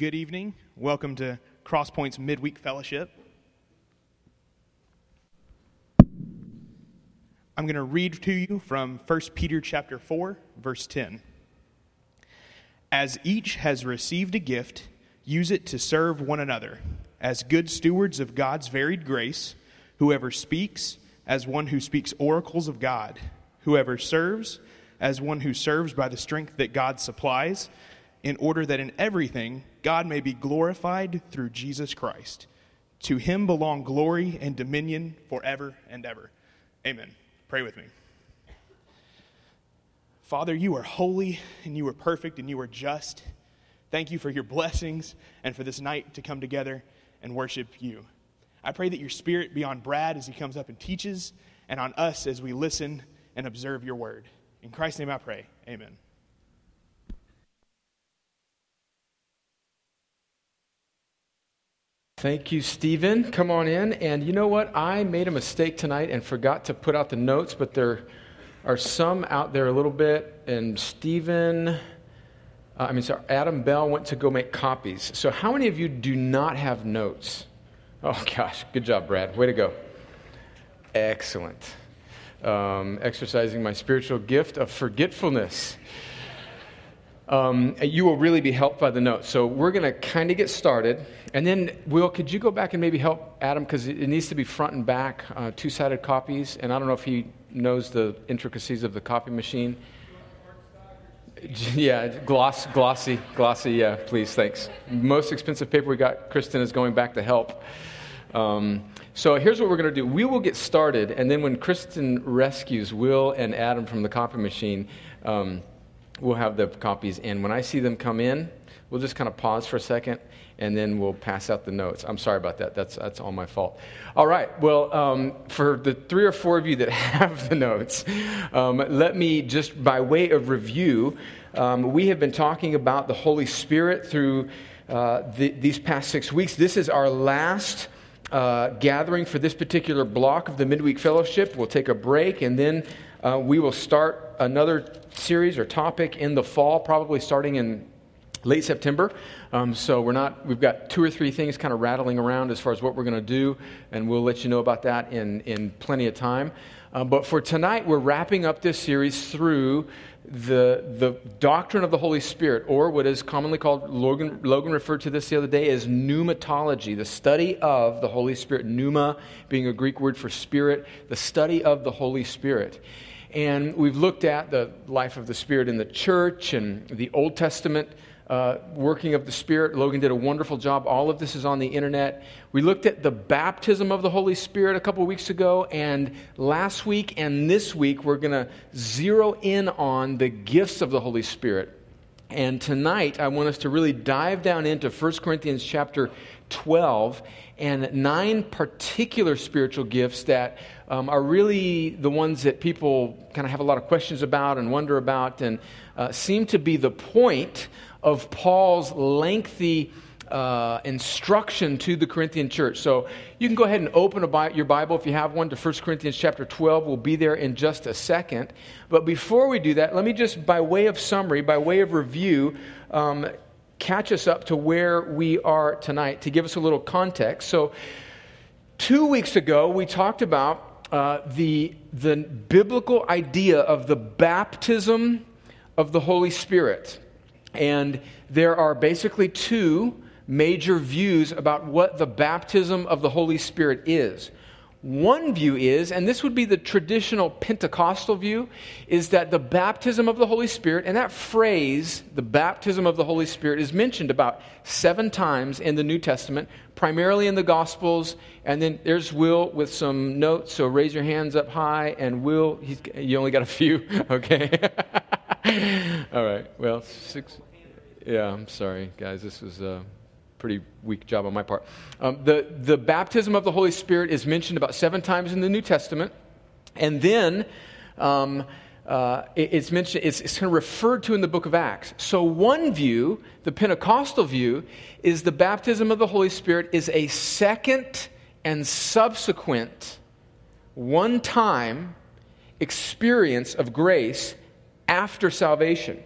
Good evening. Welcome to Crosspoint's midweek fellowship. I'm going to read to you from 1 Peter chapter 4, verse 10. As each has received a gift, use it to serve one another as good stewards of God's varied grace. Whoever speaks, as one who speaks oracles of God. Whoever serves, as one who serves by the strength that God supplies in order that in everything God may be glorified through Jesus Christ. To him belong glory and dominion forever and ever. Amen. Pray with me. Father, you are holy and you are perfect and you are just. Thank you for your blessings and for this night to come together and worship you. I pray that your spirit be on Brad as he comes up and teaches, and on us as we listen and observe your word. In Christ's name I pray. Amen. Thank you, Stephen. Come on in. And you know what? I made a mistake tonight and forgot to put out the notes, but there are some out there a little bit. And Stephen, uh, I mean, so Adam Bell went to go make copies. So, how many of you do not have notes? Oh, gosh. Good job, Brad. Way to go. Excellent. Um, exercising my spiritual gift of forgetfulness um, you will really be helped by the notes. So we're going to kind of get started. And then, Will, could you go back and maybe help Adam? Because it needs to be front and back, uh, two sided copies. And I don't know if he knows the intricacies of the copy machine. Yeah, gloss, glossy, glossy, yeah, please, thanks. Most expensive paper we got, Kristen is going back to help. Um, so here's what we're going to do. We will get started, and then when Kristen rescues Will and Adam from the copy machine, um, we'll have the copies in. When I see them come in, we'll just kind of pause for a second and then we'll pass out the notes. I'm sorry about that. That's, that's all my fault. All right. Well, um, for the three or four of you that have the notes, um, let me just by way of review, um, we have been talking about the Holy Spirit through uh, the, these past six weeks. This is our last. Uh, gathering for this particular block of the midweek fellowship. We'll take a break and then uh, we will start another series or topic in the fall, probably starting in late September. Um, so we're not, we've got two or three things kind of rattling around as far as what we're going to do, and we'll let you know about that in, in plenty of time. Um, but for tonight, we're wrapping up this series through the, the doctrine of the Holy Spirit, or what is commonly called, Logan, Logan referred to this the other day as pneumatology, the study of the Holy Spirit. Pneuma being a Greek word for spirit, the study of the Holy Spirit. And we've looked at the life of the Spirit in the church and the Old Testament uh, working of the Spirit. Logan did a wonderful job. All of this is on the internet. We looked at the baptism of the Holy Spirit a couple weeks ago, and last week and this week we're going to zero in on the gifts of the Holy Spirit. And tonight I want us to really dive down into 1 Corinthians chapter 12 and nine particular spiritual gifts that um, are really the ones that people kind of have a lot of questions about and wonder about and uh, seem to be the point of Paul's lengthy uh, instruction to the Corinthian church. So you can go ahead and open your Bible if you have one to 1 Corinthians chapter 12. We'll be there in just a second. But before we do that, let me just, by way of summary, by way of review, um, catch us up to where we are tonight to give us a little context. So, two weeks ago, we talked about uh, the, the biblical idea of the baptism of the Holy Spirit. And there are basically two major views about what the baptism of the Holy Spirit is. One view is, and this would be the traditional Pentecostal view, is that the baptism of the Holy Spirit, and that phrase, the baptism of the Holy Spirit, is mentioned about seven times in the New Testament, primarily in the Gospels. And then there's Will with some notes, so raise your hands up high. And Will, you only got a few? Okay. All right. Well, six. Yeah, I'm sorry, guys. This was. Uh, pretty weak job on my part. Um, the, the baptism of the Holy Spirit is mentioned about seven times in the New Testament. And then um, uh, it, it's mentioned, it's, it's kind of referred to in the book of Acts. So, one view, the Pentecostal view, is the baptism of the Holy Spirit is a second and subsequent, one time experience of grace after salvation.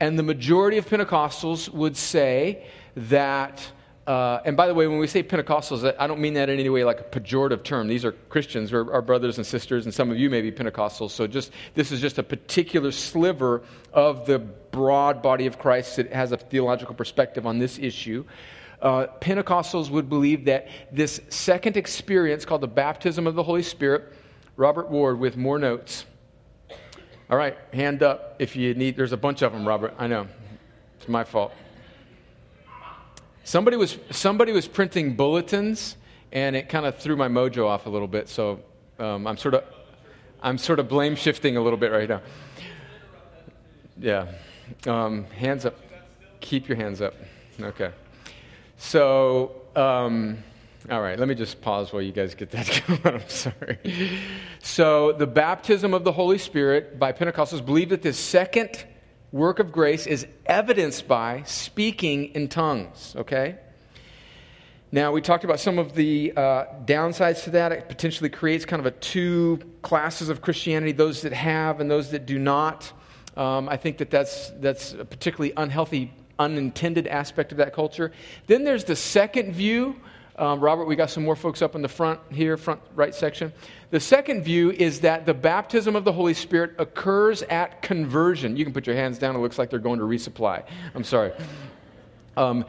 And the majority of Pentecostals would say that uh, and by the way, when we say Pentecostals, I don't mean that in any way like a pejorative term. These are Christians, we're our brothers and sisters, and some of you may be Pentecostals. So just this is just a particular sliver of the broad body of Christ that has a theological perspective on this issue. Uh, Pentecostals would believe that this second experience called the baptism of the Holy Spirit, Robert Ward with more notes. All right, hand up if you need. There's a bunch of them, Robert. I know. It's my fault. Somebody was, somebody was printing bulletins, and it kind of threw my mojo off a little bit. So um, I'm sort of, I'm sort of blame shifting a little bit right now. Yeah, um, hands up. Keep your hands up. Okay. So, um, all right, let me just pause while you guys get that going. I'm sorry. So, the baptism of the Holy Spirit by Pentecostals believe that this second work of grace is evidenced by speaking in tongues, okay? Now, we talked about some of the uh, downsides to that. It potentially creates kind of a two classes of Christianity those that have and those that do not. Um, I think that that's, that's a particularly unhealthy, unintended aspect of that culture. Then there's the second view. Um, Robert, we got some more folks up in the front here, front right section. The second view is that the baptism of the Holy Spirit occurs at conversion. You can put your hands down. It looks like they're going to resupply. I'm sorry. Um,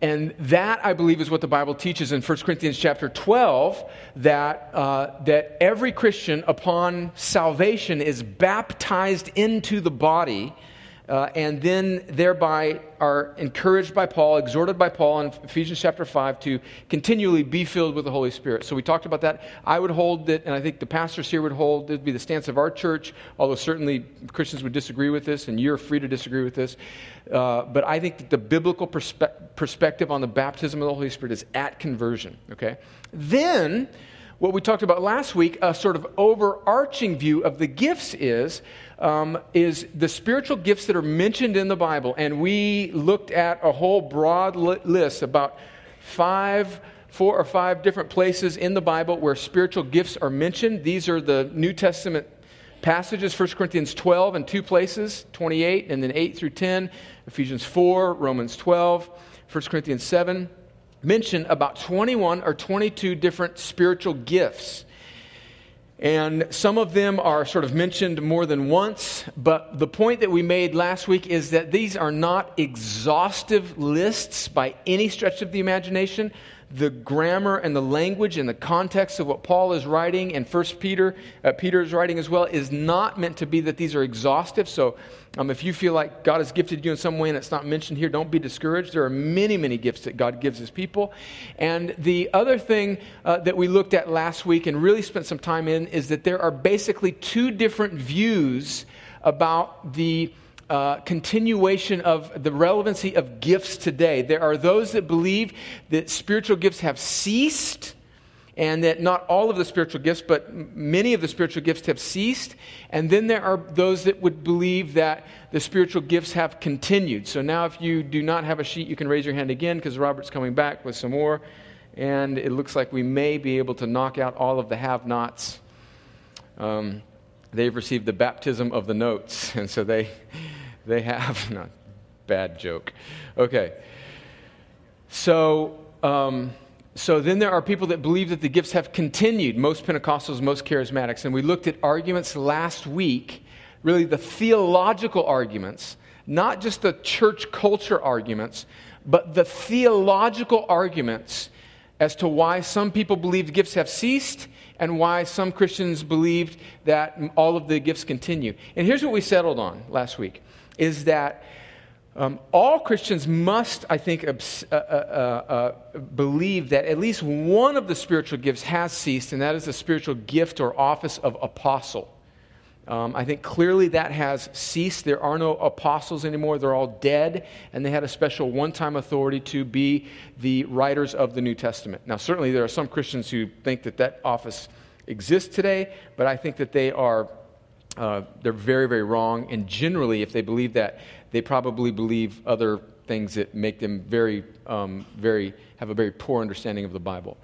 and that, I believe, is what the Bible teaches in 1 Corinthians chapter 12 that, uh, that every Christian, upon salvation, is baptized into the body uh, and then thereby are encouraged by Paul, exhorted by Paul in Ephesians chapter 5 to continually be filled with the Holy Spirit. So we talked about that. I would hold that, and I think the pastors here would hold, it would be the stance of our church, although certainly Christians would disagree with this, and you're free to disagree with this. Uh, but I think that the biblical perspe- perspective on the baptism of the Holy Spirit is at conversion, okay? Then, what we talked about last week, a sort of overarching view of the gifts is um, is the spiritual gifts that are mentioned in the Bible. And we looked at a whole broad li- list, about five, four or five different places in the Bible where spiritual gifts are mentioned. These are the New Testament passages 1 Corinthians 12 in two places, 28, and then 8 through 10, Ephesians 4, Romans 12, 1 Corinthians 7 mention about 21 or 22 different spiritual gifts. And some of them are sort of mentioned more than once, but the point that we made last week is that these are not exhaustive lists by any stretch of the imagination the grammar and the language and the context of what Paul is writing and First Peter, uh, Peter is writing as well, is not meant to be that these are exhaustive. So um, if you feel like God has gifted you in some way and it's not mentioned here, don't be discouraged. There are many, many gifts that God gives his people. And the other thing uh, that we looked at last week and really spent some time in is that there are basically two different views about the uh, continuation of the relevancy of gifts today. There are those that believe that spiritual gifts have ceased and that not all of the spiritual gifts, but many of the spiritual gifts have ceased. And then there are those that would believe that the spiritual gifts have continued. So now, if you do not have a sheet, you can raise your hand again because Robert's coming back with some more. And it looks like we may be able to knock out all of the have nots. Um, they've received the baptism of the notes, and so they they have. Not bad joke. Okay. So, um, so then there are people that believe that the gifts have continued, most Pentecostals, most charismatics. And we looked at arguments last week, really the theological arguments, not just the church culture arguments, but the theological arguments as to why some people believe gifts have ceased and why some Christians believed that all of the gifts continue. And here's what we settled on last week is that um, all Christians must, I think, uh, uh, uh, uh, believe that at least one of the spiritual gifts has ceased, and that is the spiritual gift or office of apostle. Um, I think clearly that has ceased. There are no apostles anymore. They're all dead, and they had a special one time authority to be the writers of the New Testament. Now, certainly there are some Christians who think that that office exists today, but I think that they are uh, they're very, very wrong. And generally, if they believe that, they probably believe other things that make them very, um, very, have a very poor understanding of the Bible.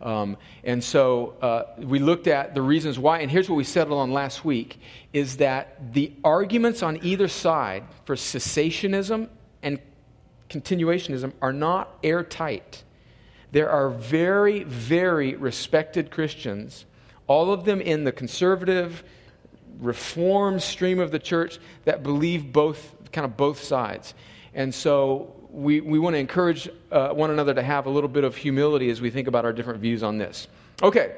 Um, and so uh, we looked at the reasons why, and here's what we settled on last week is that the arguments on either side for cessationism and continuationism are not airtight. There are very, very respected Christians, all of them in the conservative, reform stream of the church, that believe both, kind of both sides. And so we, we want to encourage uh, one another to have a little bit of humility as we think about our different views on this. Okay,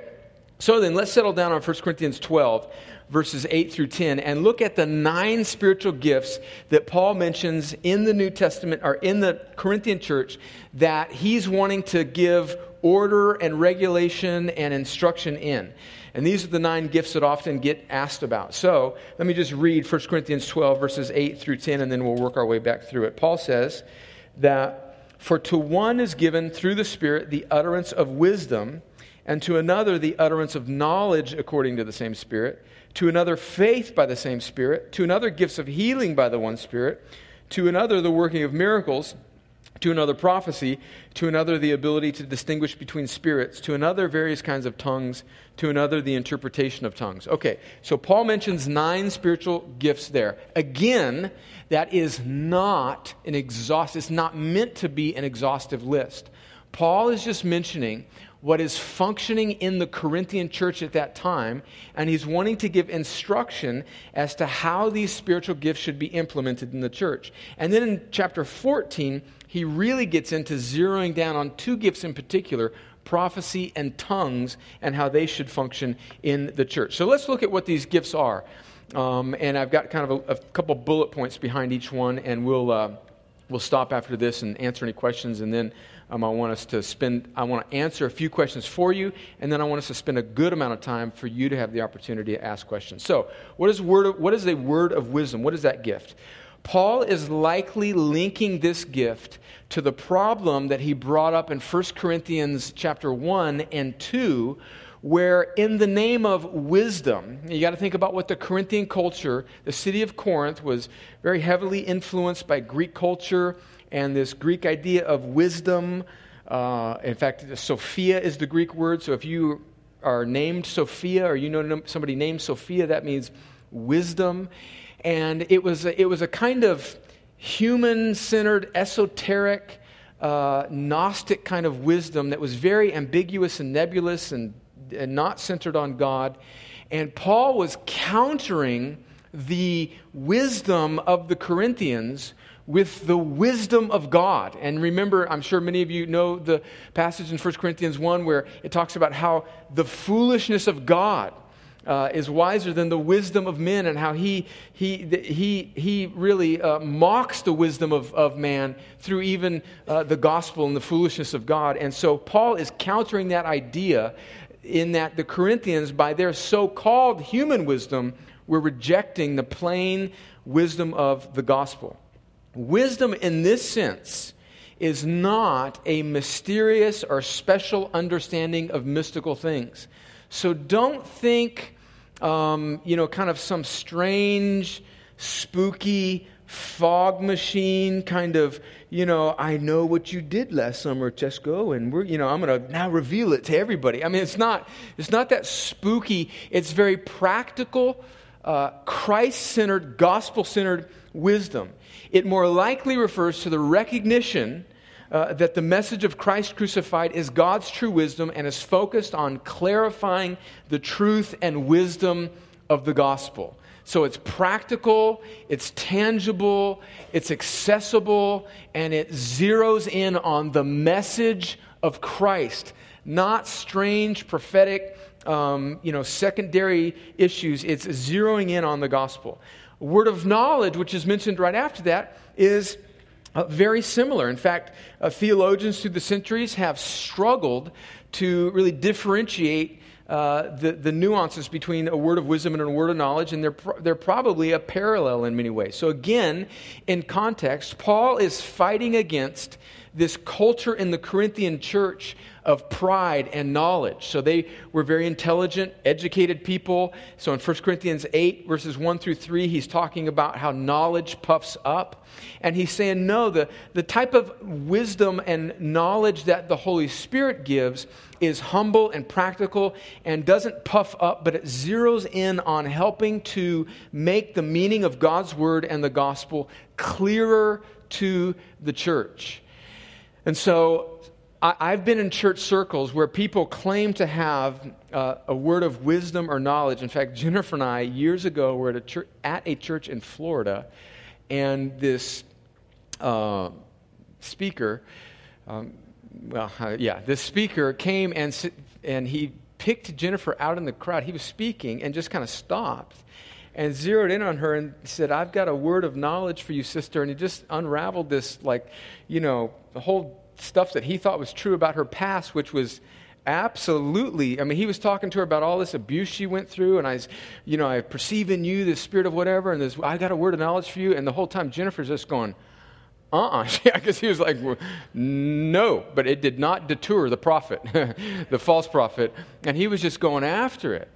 so then let's settle down on 1 Corinthians 12, verses 8 through 10, and look at the nine spiritual gifts that Paul mentions in the New Testament or in the Corinthian church that he's wanting to give order and regulation and instruction in. And these are the nine gifts that often get asked about. So let me just read 1 Corinthians 12, verses 8 through 10, and then we'll work our way back through it. Paul says that, For to one is given through the Spirit the utterance of wisdom, and to another the utterance of knowledge according to the same Spirit, to another faith by the same Spirit, to another gifts of healing by the one Spirit, to another the working of miracles to another prophecy, to another the ability to distinguish between spirits, to another various kinds of tongues, to another the interpretation of tongues. Okay, so Paul mentions nine spiritual gifts there. Again, that is not an exhaustive, it's not meant to be an exhaustive list. Paul is just mentioning what is functioning in the Corinthian church at that time, and he's wanting to give instruction as to how these spiritual gifts should be implemented in the church. And then in chapter 14, he really gets into zeroing down on two gifts in particular prophecy and tongues and how they should function in the church. So let's look at what these gifts are. Um, and I've got kind of a, a, couple bullet points behind each one, and we'll, uh, we'll stop after this and answer any questions. And then um, I want us to spend, I want to answer a few questions for you, and then I want us to spend a good amount of time for you to have the opportunity to ask questions. So, what is, word of, what is a word of wisdom? What is that gift? Paul is likely linking this gift to the problem that he brought up in 1 Corinthians chapter 1 and 2 where in the name of wisdom you got to think about what the corinthian culture the city of corinth was very heavily influenced by greek culture and this greek idea of wisdom. Uh, in fact sophia is the greek word so if you are named sophia or you know somebody named sophia that means wisdom and it was a, it was a kind of human centered, esoteric, uh, Gnostic kind of wisdom that was very ambiguous and nebulous and, and not centered on God. And Paul was countering the wisdom of the Corinthians with the wisdom of God. And remember, I'm sure many of you know the passage in 1 Corinthians 1 where it talks about how the foolishness of God uh, is wiser than the wisdom of men and how he, he, he, he really uh, mocks the wisdom of, of man through even uh, the gospel and the foolishness of God. And so Paul is countering that idea in that the Corinthians, by their so called human wisdom, were rejecting the plain wisdom of the gospel. Wisdom in this sense is not a mysterious or special understanding of mystical things. So don't think, um, you know, kind of some strange, spooky fog machine kind of, you know, I know what you did last summer, Tesco, and we're, you know, I'm going to now reveal it to everybody. I mean, it's not, it's not that spooky. It's very practical, uh, Christ-centered, gospel-centered wisdom. It more likely refers to the recognition uh, that the message of Christ crucified is God's true wisdom and is focused on clarifying the truth and wisdom of the gospel. So it's practical, it's tangible, it's accessible, and it zeroes in on the message of Christ, not strange prophetic, um, you know, secondary issues. It's zeroing in on the gospel. Word of knowledge, which is mentioned right after that, is uh, very similar. In fact, uh, theologians through the centuries have struggled to really differentiate uh, the, the nuances between a word of wisdom and a word of knowledge, and they're, pro- they're probably a parallel in many ways. So, again, in context, Paul is fighting against this culture in the Corinthian church of pride and knowledge. So they were very intelligent, educated people. So in 1 Corinthians 8, verses 1 through 3, he's talking about how knowledge puffs up. And he's saying, no, the, the type of wisdom and knowledge that the Holy Spirit gives is humble and practical and doesn't puff up, but it zeroes in on helping to make the meaning of God's word and the gospel clearer to the church. And so I, have been in church circles where people claim to have uh, a word of wisdom or knowledge. In fact, Jennifer and I, years ago, were at a, church, at a church in Florida, and this uh, speaker, um, well, uh, yeah, this speaker came and, and he picked Jennifer out in the crowd. He was speaking and just kind of stopped and zeroed in on her and said, I've got a word of knowledge for you, sister. And he just unraveled this, like, you know, the whole stuff that he thought was true about her past, which was absolutely i mean he was talking to her about all this abuse she went through and i you know i perceive in you the spirit of whatever and this i got a word of knowledge for you. And the whole time jennifer's just going uh-uh. Guess he was like no. But it did not deter the prophet the false prophet. And he was just going after it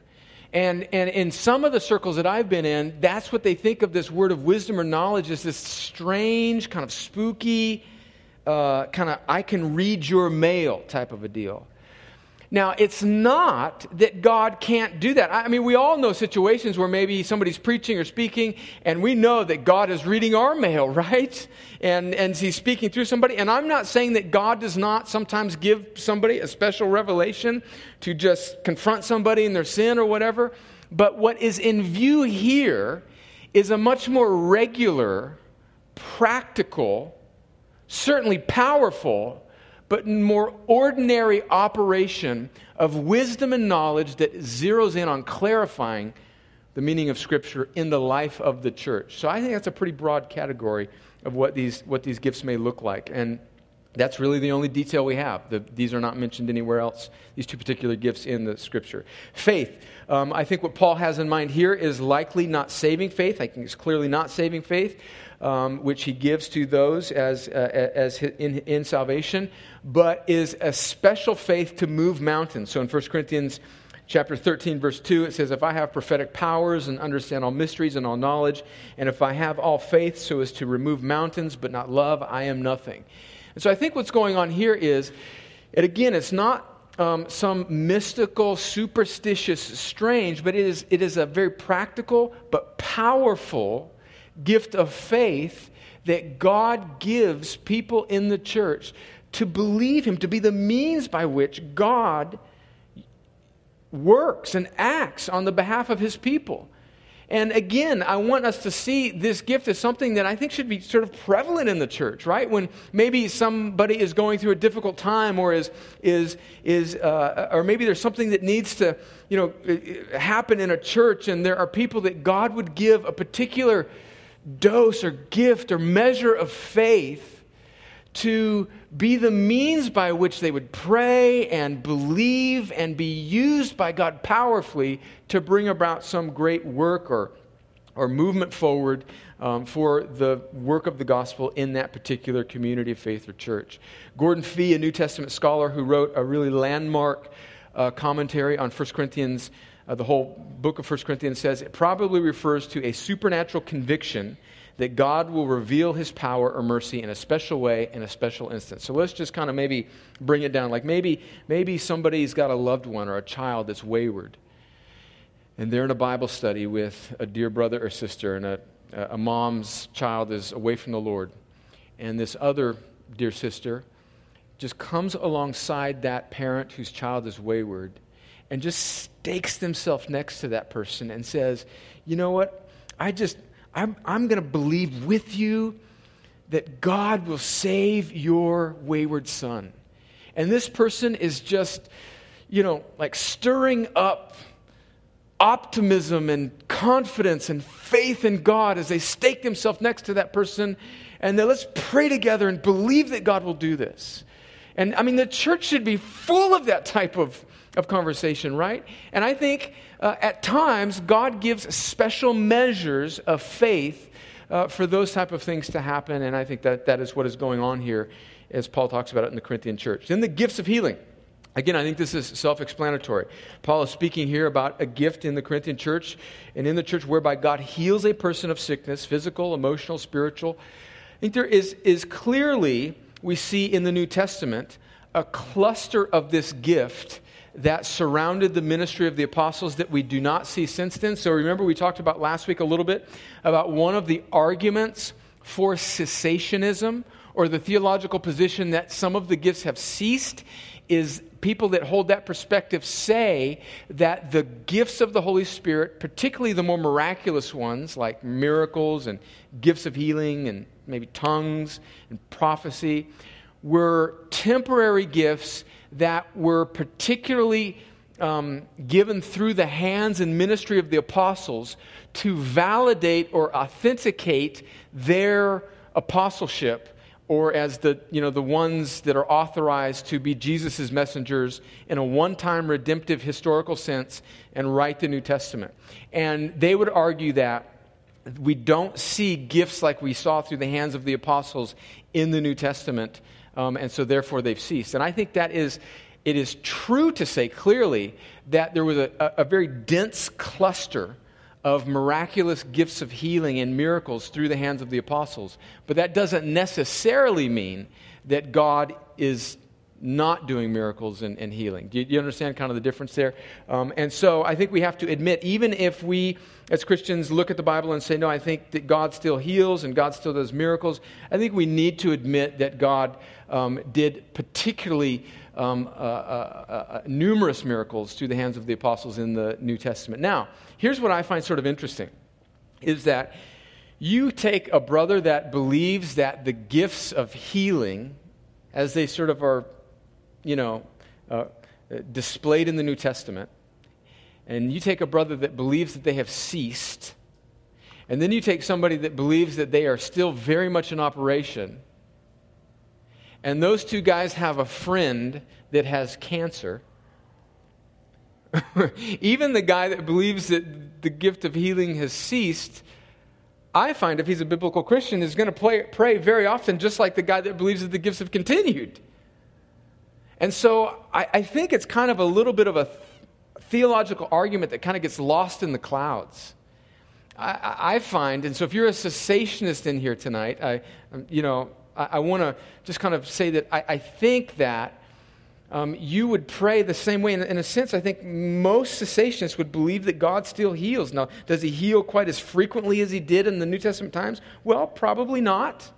and, and in some of the circles that I've been in, that's what they think of this word of wisdom or knowledge as this strange, kind of spooky, uh, kind of I can read your mail type of a deal. Now, it's not that God can't do that. I mean, we all know situations where maybe somebody's preaching or speaking, and we know that God is reading our mail, right? And, and He's speaking through somebody. And I'm not saying that God does not sometimes give somebody a special revelation to just confront somebody in their sin or whatever. But what is in view here is a much more regular, practical, certainly powerful, but more ordinary operation of wisdom and knowledge that zeroes in on clarifying the meaning of Scripture in the life of the church. So I think that's a pretty broad category of what these, what these gifts may look like. And that's really the only detail we have. The, these are not mentioned anywhere else, these two particular gifts in the scripture. Faith. Um, I think what Paul has in mind here is likely not saving faith. I think it's clearly not saving faith um, which he gives to those as, uh, as in, in salvation, but is a special faith to move mountains. So in 1 Corinthians chapter 13, verse 2, it says, If I have prophetic powers and understand all mysteries and all knowledge, and if I have all faith so as to remove mountains but not love, I am nothing. And so I think what's going on here is, and again, it's not um, some mystical, superstitious, strange, but it is, it is a very practical but powerful gift of faith that God gives people in the church to believe Him, to be the means by which God works and acts on the behalf of His people. And again, I want us to see this gift as something that I think should be sort of prevalent in the church, right? When maybe somebody is going through a difficult time, or is is is, uh, or maybe there's something that needs to, you know, happen in a church, and there are people that God would give a particular dose or gift or measure of faith to be the means by which they would pray and believe and be used by God powerfully to bring about some great work or, or movement forward um, for the work of the gospel in that particular community of faith or church. Gordon Fee, a New Testament scholar who wrote a really landmark uh, commentary on 1 Corinthians uh, the whole book of 1 Corinthians says it probably refers to a supernatural conviction that God will reveal his power or mercy in a special way in a special instance. So let's just kind of maybe bring it down. Like maybe, maybe somebody's got a loved one or a child that's wayward. And they're in a Bible study with a dear brother or sister, and a, a mom's child is away from the Lord. And this other dear sister just comes alongside that parent whose child is wayward and just stakes themselves next to that person and says, You know what? I just, I'm, I'm going to believe with you that God will save your wayward son. And this person is just, you know, like stirring up optimism and confidence and faith in God as they stake themselves next to that person. And then let's pray together and believe that God will do this. And I mean, the church should be full of that type of of conversation, right? And I think uh, at times God gives special measures of faith uh, for those type of things to happen, and I think that that is what is going on here as Paul talks about it in the Corinthian church. Then the gifts of healing. Again, I think this is self explanatory. Paul is speaking here about a gift in the Corinthian church and in the church whereby God heals a person of sickness, physical, emotional, spiritual. I think there is, is clearly, we see in the New Testament, a cluster of this gift that surrounded the ministry of the apostles that we do not see since then. So remember, we talked about last week a little bit about one of the arguments for cessationism or the theological position that some of the gifts have ceased is people that hold that perspective say that the gifts of the Holy Spirit, particularly the more miraculous ones like miracles and gifts of healing and maybe tongues and prophecy, were temporary gifts that were particularly um, given through the hands and ministry of the apostles to validate or authenticate their apostleship or as the, you know, the ones that are authorized to be Jesus' messengers in a one time redemptive historical sense and write the New Testament. And they would argue that we don't see gifts like we saw through the hands of the apostles in the New Testament, um, and so therefore they've ceased. And I think that is, it is true to say clearly that there was a, a, very dense cluster of miraculous gifts of healing and miracles through the hands of the apostles. But that doesn't necessarily mean that God is not doing miracles and, and healing. Do you, you, understand kind of the difference there? Um, and so I think we have to admit, even if we as Christians look at the Bible and say, no, I think that God still heals and God still does miracles, I think we need to admit that God um, did particularly um, uh, uh, uh, numerous miracles through the hands of the apostles in the New Testament. Now, here's what I find sort of interesting is that you take a brother that believes that the gifts of healing, as they sort of are, you know, uh, displayed in the New Testament, and you take a brother that believes that they have ceased, and then you take somebody that believes that they are still very much in operation, and those two guys have a friend that has cancer. Even the guy that believes that the gift of healing has ceased, I find if he's a biblical Christian, is going to pray very often just like the guy that believes that the gifts have continued. And so I, I think it's kind of a little bit of a theological argument that kind of gets lost in the clouds. I, I, find, and so if you're a cessationist in here tonight, I, you know, I, I want to just kind of say that I, I think that um, you would pray the same way. In, in, a sense, I think most cessationists would believe that God still heals. Now, does he heal quite as frequently as he did in the New Testament times? Well, probably not.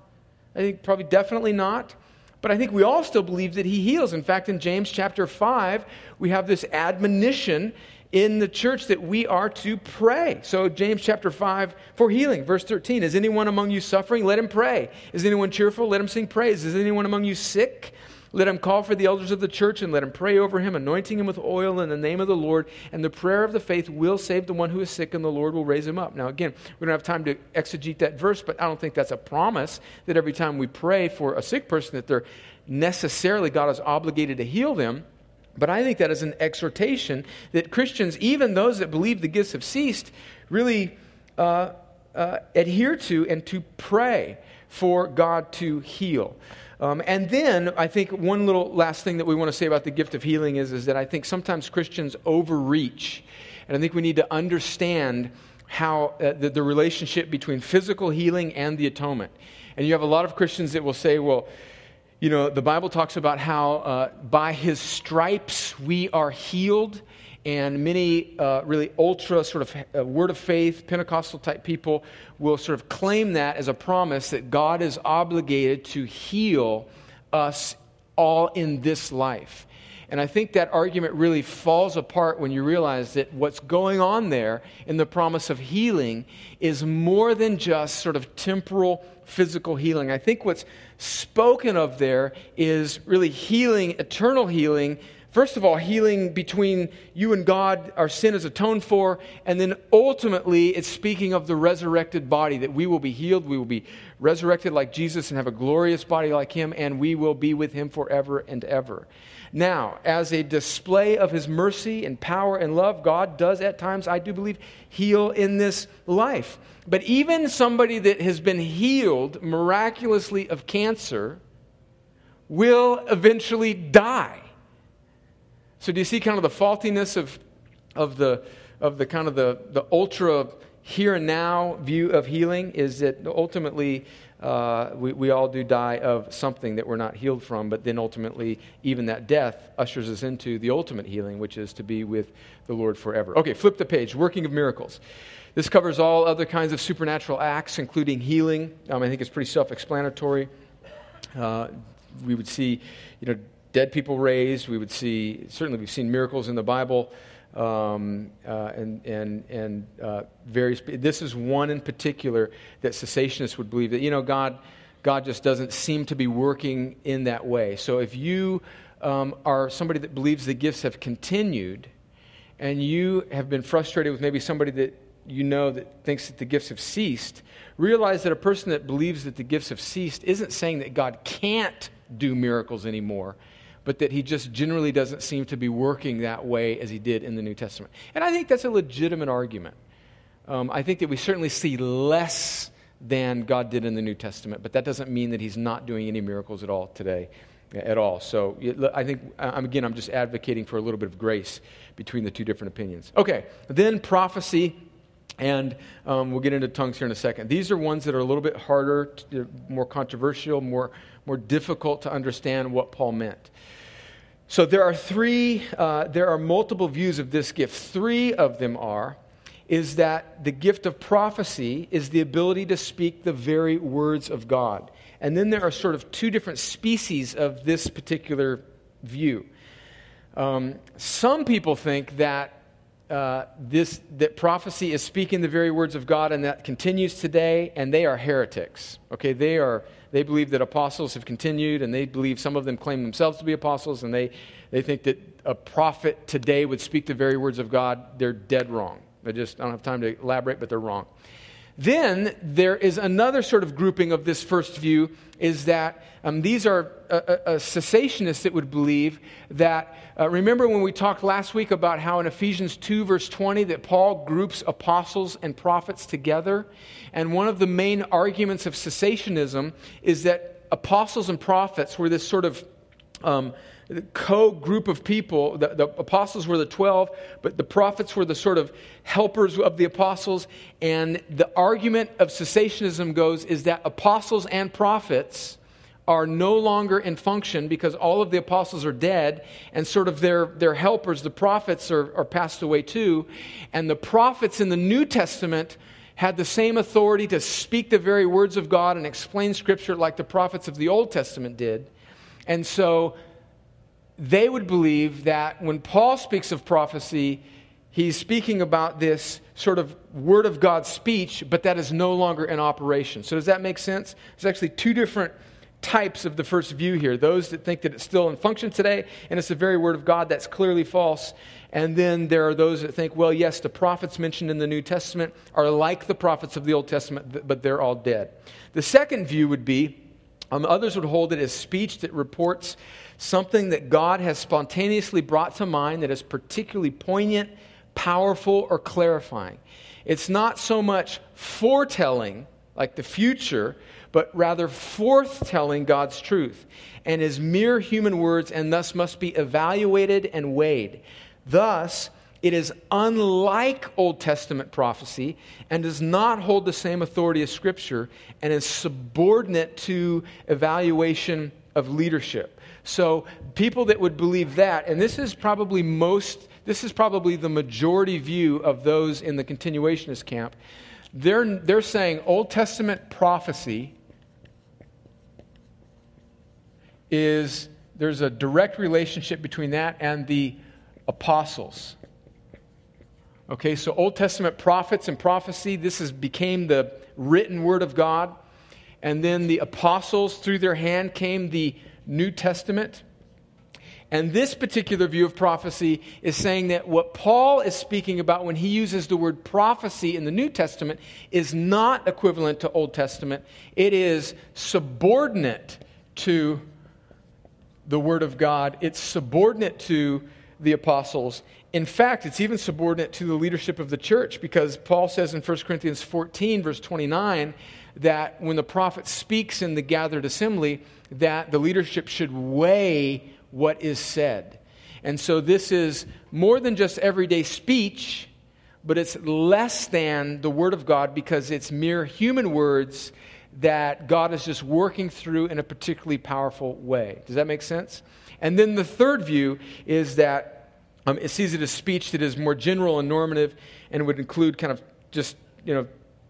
I think probably definitely not. But I think we all still believe that he heals. In fact, in James chapter 5, we have this admonition in the church that we are to pray. So, James chapter 5 for healing, verse 13 Is anyone among you suffering? Let him pray. Is anyone cheerful? Let him sing praise. Is anyone among you sick? Let him call for the elders of the church and let him pray over him, anointing him with oil in the name of the Lord. And the prayer of the faith will save the one who is sick, and the Lord will raise him up. Now, again, we don't have time to exegete that verse, but I don't think that's a promise that every time we pray for a sick person that they're necessarily God is obligated to heal them. But I think that is an exhortation that Christians, even those that believe the gifts have ceased, really uh, uh, adhere to and to pray for God to heal. Um, and then I think one little last thing that we want to say about the gift of healing is, is that I think sometimes Christians overreach. And I think we need to understand how uh, the, the relationship between physical healing and the atonement. And you have a lot of Christians that will say, well, you know, the Bible talks about how uh, by his stripes we are healed. And many uh, really ultra sort of uh, word of faith, Pentecostal type people will sort of claim that as a promise that God is obligated to heal us all in this life. And I think that argument really falls apart when you realize that what's going on there in the promise of healing is more than just sort of temporal physical healing. I think what's spoken of there is really healing, eternal healing. First of all, healing between you and God, our sin is atoned for. And then ultimately, it's speaking of the resurrected body, that we will be healed, we will be resurrected like Jesus and have a glorious body like him, and we will be with him forever and ever. Now, as a display of his mercy and power and love, God does at times, I do believe, heal in this life. But even somebody that has been healed miraculously of cancer will eventually die. So, do you see kind of the faultiness of, of, the, of the kind of the, the ultra here and now view of healing? Is that ultimately uh, we, we all do die of something that we're not healed from, but then ultimately, even that death ushers us into the ultimate healing, which is to be with the Lord forever. Okay, flip the page. Working of miracles. This covers all other kinds of supernatural acts, including healing. Um, I think it's pretty self explanatory. Uh, we would see, you know, dead people raised. We would see, certainly, we've seen miracles in the Bible. Um, uh, and and and uh, various. This is one in particular that cessationists would believe that you know God, God just doesn't seem to be working in that way. So if you um, are somebody that believes the gifts have continued, and you have been frustrated with maybe somebody that you know that thinks that the gifts have ceased, realize that a person that believes that the gifts have ceased isn't saying that God can't do miracles anymore but that he just generally doesn't seem to be working that way as he did in the New Testament. And I think that's a legitimate argument. Um, I think that we certainly see less than God did in the New Testament, but that doesn't mean that he's not doing any miracles at all today, at all. So I think, again, I'm just advocating for a little bit of grace between the two different opinions. Okay, then prophecy. And um, we'll get into tongues here in a second. These are ones that are a little bit harder, to, more controversial, more, more difficult to understand what Paul meant. So there are three, uh, there are multiple views of this gift. Three of them are is that the gift of prophecy is the ability to speak the very words of God. And then there are sort of two different species of this particular view. Um, some people think that uh, this that prophecy is speaking the very words of God, and that continues today, and they are heretics. Okay, they are they believe that apostles have continued, and they believe some of them claim themselves to be apostles, and they, they think that a prophet today would speak the very words of God. They're dead wrong. I just I don't have time to elaborate, but they're wrong. Then there is another sort of grouping of this first view is that um, these are uh, uh, uh, cessationists that would believe that. Uh, remember when we talked last week about how in Ephesians 2, verse 20, that Paul groups apostles and prophets together? And one of the main arguments of cessationism is that apostles and prophets were this sort of um, co group of people. The, the, apostles were the 12, but the prophets were the sort of helpers of the apostles. And the argument of cessationism goes is that apostles and prophets are no longer in function because all of the apostles are dead and sort of their, their helpers, the prophets, are, are passed away too. And the prophets in the New Testament had the same authority to speak the very words of God and explain Scripture like the prophets of the Old Testament did. And so they would believe that when Paul speaks of prophecy, he's speaking about this sort of word of God speech, but that is no longer in operation. So, does that make sense? There's actually two different types of the first view here those that think that it's still in function today and it's the very word of God, that's clearly false. And then there are those that think, well, yes, the prophets mentioned in the New Testament are like the prophets of the Old Testament, but they're all dead. The second view would be um, others would hold it as speech that reports something that God has spontaneously brought to mind that is particularly poignant, powerful, or clarifying. It's not so much foretelling, like the future, but rather forthtelling God's truth, and is mere human words and thus must be evaluated and weighed. Thus, it is unlike Old Testament prophecy and does not hold the same authority as Scripture and is subordinate to evaluation of leadership. So, people that would believe that, and this is probably most, this is probably the majority view of those in the continuationist camp, they're, they're saying Old Testament prophecy is there's a direct relationship between that and the apostles. Okay, so Old Testament prophets and prophecy, this has became the written word of God. And then the apostles, through their hand, came the New Testament. And this particular view of prophecy is saying that what Paul is speaking about when he uses the word prophecy in the New Testament is not equivalent to Old Testament. It is subordinate to the Word of God, it's subordinate to the apostles. In fact, it's even subordinate to the leadership of the church because Paul says in 1 Corinthians 14, verse 29, that when the prophet speaks in the gathered assembly, that the leadership should weigh what is said. And so this is more than just everyday speech, but it's less than the Word of God because it's mere human words that God is just working through in a particularly powerful way. Does that make sense? And then the third view is that um, it sees it as speech that is more general and normative and would include kind of just, you know,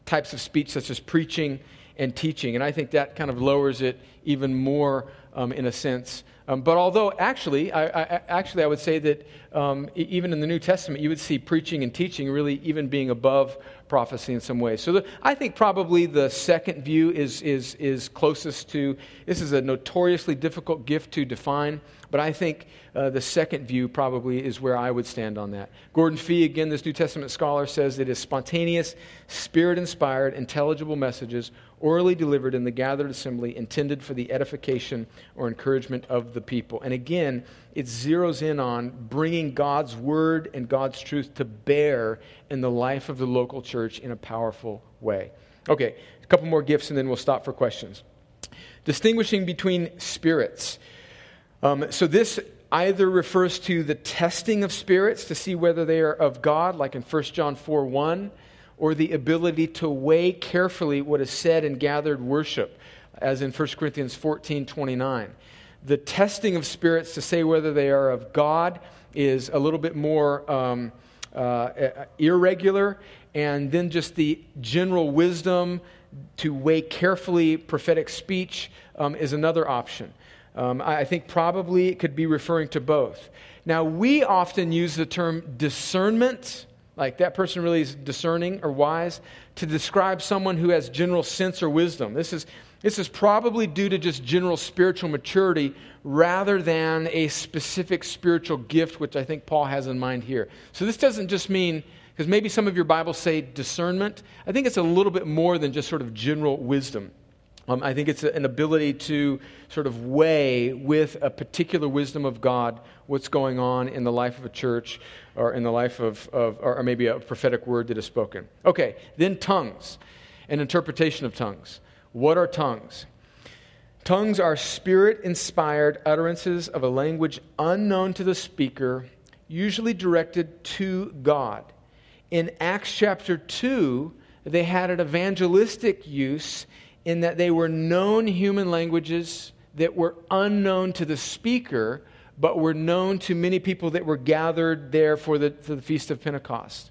types of speech such as preaching and teaching. And I think that kind of lowers it even more um, in a sense. Um, but although actually, I, I, actually, I would say that um, even in the New Testament, you would see preaching and teaching really even being above prophecy in some ways. So the, I think probably the second view is, is, is closest to this is a notoriously difficult gift to define, but I think uh, the second view probably is where I would stand on that. Gordon Fee, again, this New Testament scholar, says it is spontaneous, spirit inspired, intelligible messages orally delivered in the gathered assembly intended for the edification or encouragement of the people. And again, it zeroes in on bringing God's word and God's truth to bear in the life of the local church in a powerful way. Okay, a couple more gifts and then we'll stop for questions. Distinguishing between spirits. Um, so, this either refers to the testing of spirits to see whether they are of God, like in 1 John 4 1, or the ability to weigh carefully what is said in gathered worship, as in 1 Corinthians 14 29 the testing of spirits to say whether they are of God is a little bit more um, uh, irregular, and then just the general wisdom to weigh carefully prophetic speech um, is another option. Um, I think probably it could be referring to both. Now, we often use the term discernment, like that person really is discerning or wise, to describe someone who has general sense or wisdom. This is this is probably due to just general spiritual maturity rather than a specific spiritual gift, which I think Paul has in mind here. So this doesn't just mean, because maybe some of your Bibles say discernment. I think it's a little bit more than just sort of general wisdom. Um, I think it's an ability to sort of weigh with a particular wisdom of God what's going on in the life of a church or in the life of, of or maybe a prophetic word that is spoken. Okay, then tongues, and interpretation of tongues. What are tongues? Tongues are spirit inspired utterances of a language unknown to the speaker, usually directed to God. In Acts chapter 2, they had an evangelistic use in that they were known human languages that were unknown to the speaker, but were known to many people that were gathered there for the, for the Feast of Pentecost.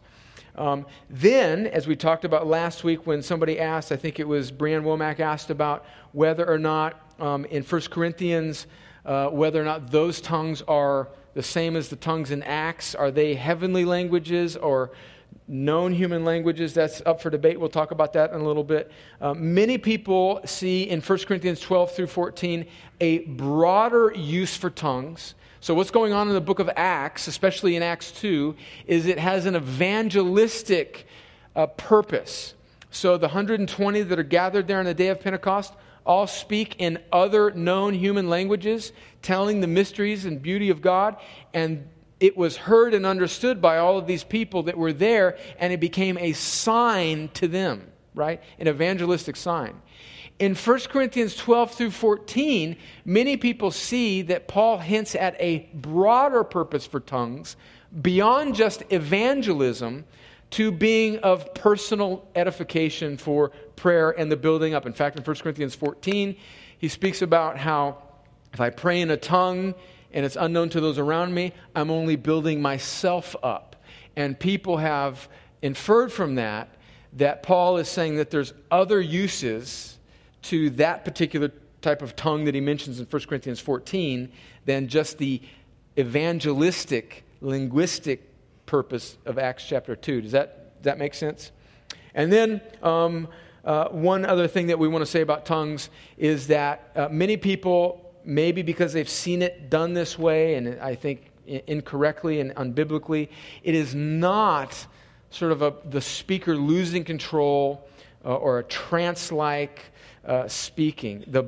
Um, then, as we talked about last week, when somebody asked, I think it was Brian Womack asked about whether or not um, in 1 Corinthians, uh, whether or not those tongues are the same as the tongues in Acts. Are they heavenly languages or known human languages? That's up for debate. We'll talk about that in a little bit. Uh, many people see in 1 Corinthians 12 through 14 a broader use for tongues so, what's going on in the book of Acts, especially in Acts 2, is it has an evangelistic uh, purpose. So, the 120 that are gathered there on the day of Pentecost all speak in other known human languages, telling the mysteries and beauty of God. And it was heard and understood by all of these people that were there, and it became a sign to them, right? An evangelistic sign. In 1 Corinthians 12 through 14, many people see that Paul hints at a broader purpose for tongues beyond just evangelism to being of personal edification for prayer and the building up. In fact, in 1 Corinthians 14, he speaks about how if I pray in a tongue and it's unknown to those around me, I'm only building myself up. And people have inferred from that that Paul is saying that there's other uses to that particular type of tongue that he mentions in 1 Corinthians 14 than just the evangelistic, linguistic purpose of Acts chapter 2. Does that, does that make sense? And then, um, uh, one other thing that we want to say about tongues is that uh, many people, maybe because they've seen it done this way, and I think incorrectly and unbiblically, it is not sort of a, the speaker losing control uh, or a trance like uh, speaking. The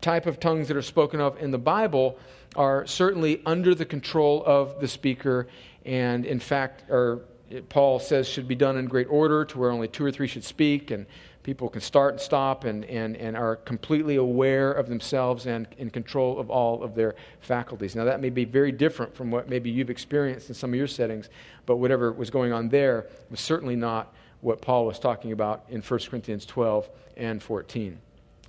type of tongues that are spoken of in the Bible are certainly under the control of the speaker, and in fact, are, Paul says should be done in great order to where only two or three should speak, and people can start and stop and, and, and are completely aware of themselves and in control of all of their faculties. Now, that may be very different from what maybe you've experienced in some of your settings, but whatever was going on there was certainly not what Paul was talking about in 1 Corinthians 12 and 14.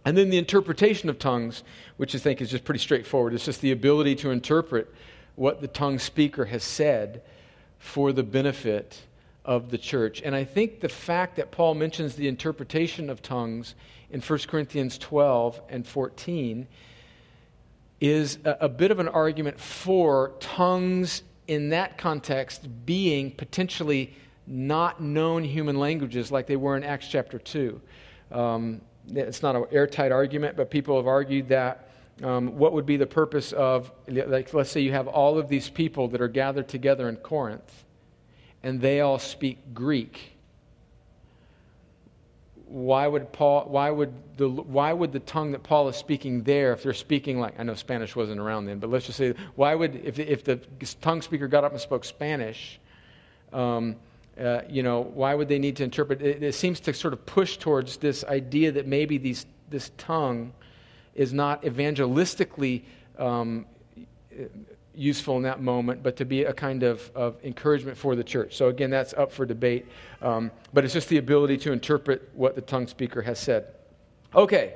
And then the interpretation of tongues, which I think is just pretty straightforward. It's just the ability to interpret what the tongue speaker has said for the benefit of the church. And I think the fact that Paul mentions the interpretation of tongues in 1 Corinthians 12 and 14 is a, a bit of an argument for tongues in that context being potentially not known human languages like they were in Acts chapter 2. Um, it's not an airtight argument, but people have argued that um, what would be the purpose of, like, let's say you have all of these people that are gathered together in Corinth, and they all speak Greek. Why would Paul? Why would the why would the tongue that Paul is speaking there, if they're speaking like I know Spanish wasn't around then, but let's just say why would if if the tongue speaker got up and spoke Spanish, um, uh, you know, why would they need to interpret? It, it, seems to sort of push towards this idea that maybe these, this tongue is not evangelistically um, useful in that moment, but to be a kind of, of encouragement for the church. So, again, that's up for debate. Um, but it's just the ability to interpret what the tongue speaker has said. Okay,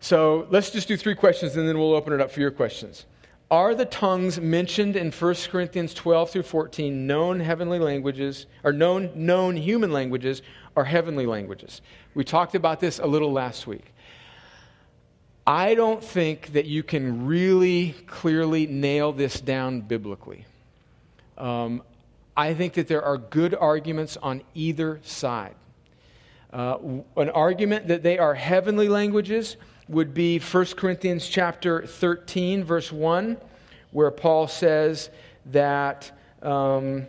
so let's just do three questions and then we'll open it up for your questions. Are the tongues mentioned in 1 Corinthians 12 through 14 known heavenly languages, or known, known human languages, or heavenly languages? We talked about this a little last week. I don't think that you can really clearly nail this down biblically. Um, I think that there are good arguments on either side. Uh, an argument that they are heavenly languages would be 1 Corinthians chapter 13, verse 1, where Paul says that um,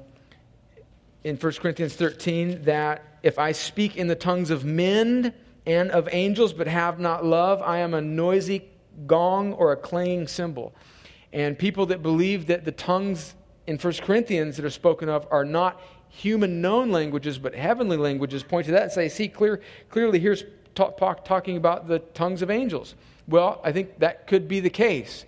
in 1 Corinthians 13 that if I speak in the tongues of men and of angels but have not love, I am a noisy gong or a clanging cymbal. And people that believe that the tongues in 1 Corinthians that are spoken of are not human known languages but heavenly languages point to that and say, see, clear, clearly here's talk, talk, talking about the tongues of angels. Well, I think that could be the case.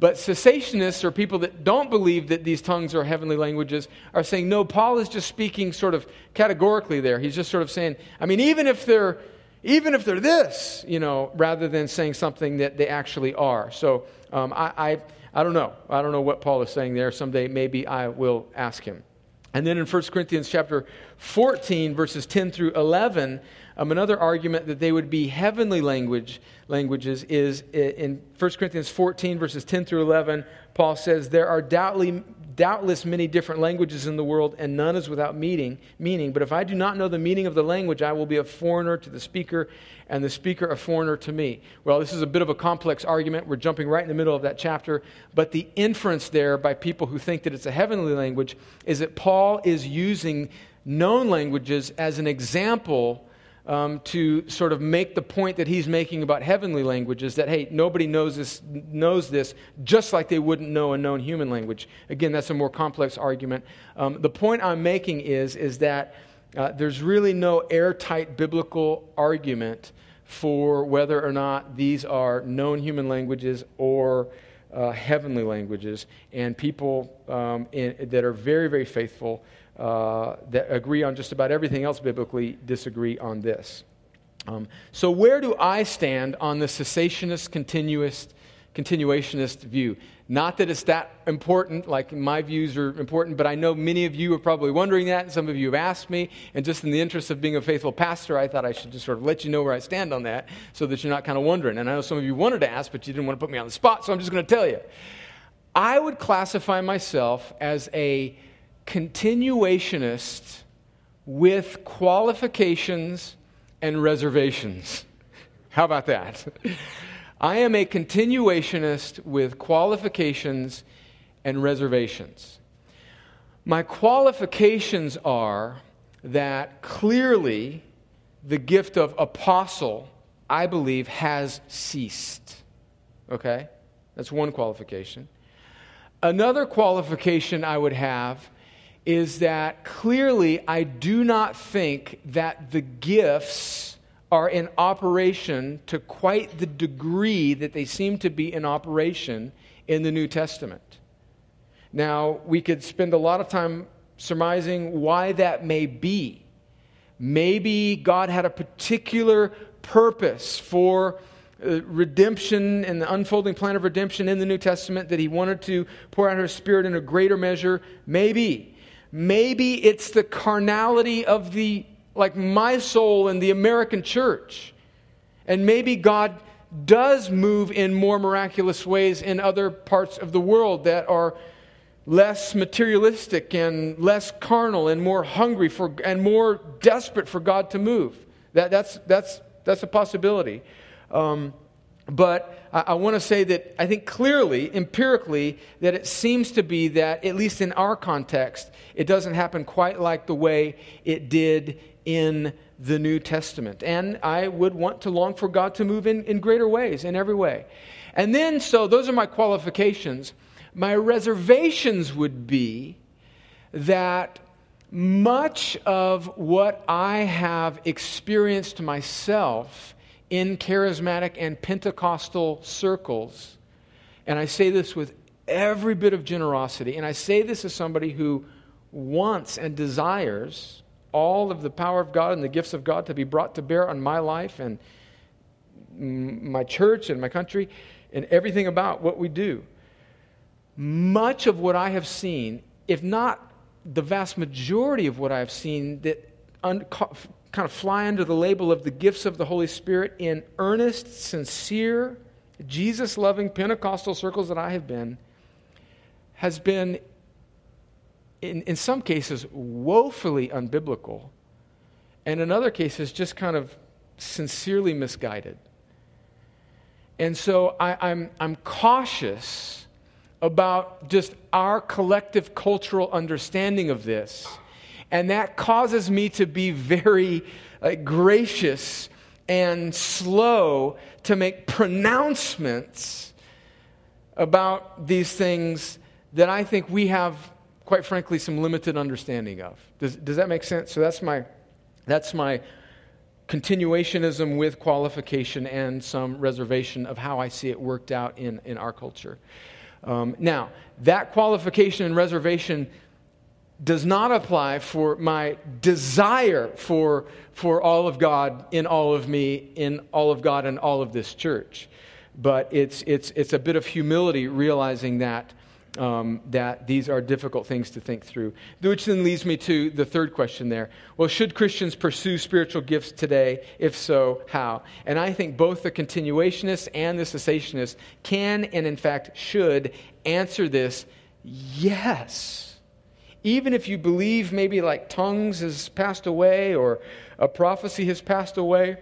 But cessationists or people that don't believe that these tongues are heavenly languages are saying, no, Paul is just speaking sort of categorically there. He's just sort of saying, I mean, even if they're even if they're this, you know, rather than saying something that they actually are. So um, I, I, I don't know. I don't know what Paul is saying there. Someday maybe I will ask him. And then in 1 Corinthians chapter 14, verses 10 through 11, um, another argument that they would be heavenly language, languages is in 1 Corinthians 14, verses 10 through 11, Paul says, There are doubtly, doubtless many different languages in the world, and none is without meaning, meaning. But if I do not know the meaning of the language, I will be a foreigner to the speaker, and the speaker a foreigner to me. Well, this is a bit of a complex argument. We're jumping right in the middle of that chapter. But the inference there by people who think that it's a heavenly language is that Paul is using known languages as an example um, to sort of make the point that he's making about heavenly languages that, hey, nobody knows this, knows this just like they wouldn't know a known human language. Again, that's a more complex argument. Um, the point I'm making is, is that uh, there's really no airtight biblical argument for whether or not these are known human languages or uh, heavenly languages. And people um, in, that are very, very faithful uh, that agree on just about everything else biblically disagree on this. Um, so, where do I stand on the cessationist, continuous, continuationist view? Not that it's that important, like my views are important, but I know many of you are probably wondering that, and some of you have asked me. And just in the interest of being a faithful pastor, I thought I should just sort of let you know where I stand on that so that you're not kind of wondering. And I know some of you wanted to ask, but you didn't want to put me on the spot, so I'm just going to tell you. I would classify myself as a continuationist with qualifications and reservations. How about that? I am a continuationist with qualifications and reservations. My qualifications are that clearly the gift of apostle, I believe, has ceased. Okay? That's one qualification. Another qualification I would have is that clearly I do not think that the gifts are in operation to quite the degree that they seem to be in operation in the New Testament. Now, we could spend a lot of time surmising why that may be. Maybe God had a particular purpose for uh, redemption and the unfolding plan of redemption in the New Testament, that he wanted to pour out his spirit in a greater measure? Maybe. Maybe it's the carnality of the, like my soul in the American church. And maybe God does move in more miraculous ways in other parts of the world that are less materialistic and less carnal and more hungry for and more desperate for God to move. That, that's, that's, that's a possibility. Um, but I, I want to say that I think clearly, empirically, that it seems to be that, at least in our context, it doesn't happen quite like the way it did in the New Testament. And I would want to long for God to move in, in greater ways, in every way. And then, so those are my qualifications. My reservations would be that much of what I have experienced myself in charismatic and Pentecostal circles, and I say this with every bit of generosity, and I say this as somebody who wants and desires all of the power of God and the gifts of God to be brought to bear on my life and my church and my country and everything about what we do. Much of what I have seen, if not the vast majority of what I have seen, that un, kind of fly under the label of the gifts of the Holy Spirit in earnest, sincere, Jesus loving Pentecostal circles that I have been, has been, in, in some cases, woefully unbiblical, and in other cases, just kind of sincerely misguided. And so I, I'm, I'm cautious about just our collective cultural understanding of this. And that causes me to be very uh, gracious and slow to make pronouncements about these things that I think we have, quite frankly, some limited understanding of. Does, does that make sense? So that's my, that's my continuationism with qualification and some reservation of how I see it worked out in, in our culture. Um, now, that qualification and reservation does not apply for my desire for, for all of God in all of me, in all of God and all of this church. But it's, it's, it's a bit of humility realizing that, um, that these are difficult things to think through. Which then leads me to the third question there. Well, should Christians pursue spiritual gifts today? If so, how? And I think both the continuationists and the cessationists can and, in fact, should answer this yes. Even if you believe maybe like tongues has passed away or a prophecy has passed away,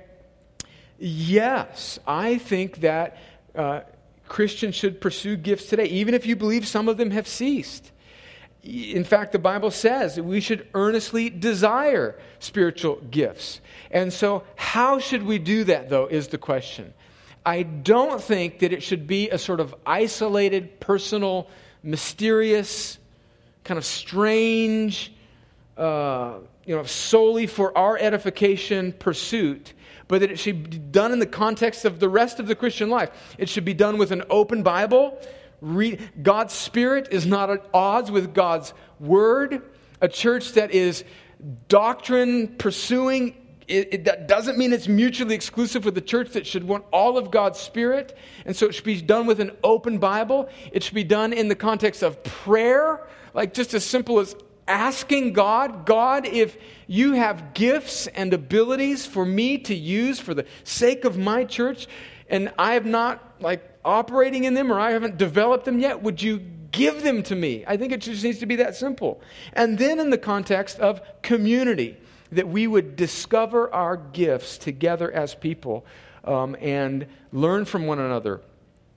yes, I think that. Uh, Christians should pursue gifts today, even if you believe some of them have ceased. In fact, the Bible says we should earnestly desire spiritual gifts. And so, how should we do that, though, is the question. I don't think that it should be a sort of isolated, personal, mysterious, kind of strange, uh, you know, solely for our edification pursuit but that it should be done in the context of the rest of the Christian life. It should be done with an open Bible. God's Spirit is not at odds with God's Word. A church that is doctrine pursuing, it, it, that doesn't mean it's mutually exclusive with the church that should want all of God's Spirit. And so it should be done with an open Bible. It should be done in the context of prayer, like just as simple as asking God, God, if you have gifts and abilities for me to use for the sake of my church, and I have not like operating in them or I haven't developed them yet, would you give them to me? I think it just needs to be that simple. And then in the context of community, that we would discover our gifts together as people um, and learn from one another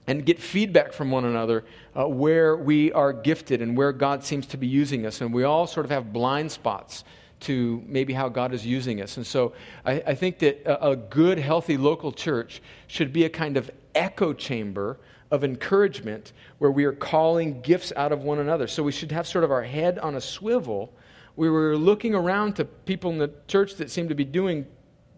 and get feedback from one another uh, where we are gifted and where God seems to be using us. And we all sort of have blind spots to maybe how God is using us. And so I, I think that a, a, good, healthy local church should be a kind of echo chamber of encouragement where we are calling gifts out of one another. So we should have sort of our head on a swivel. We were looking around to people in the church that seem to be doing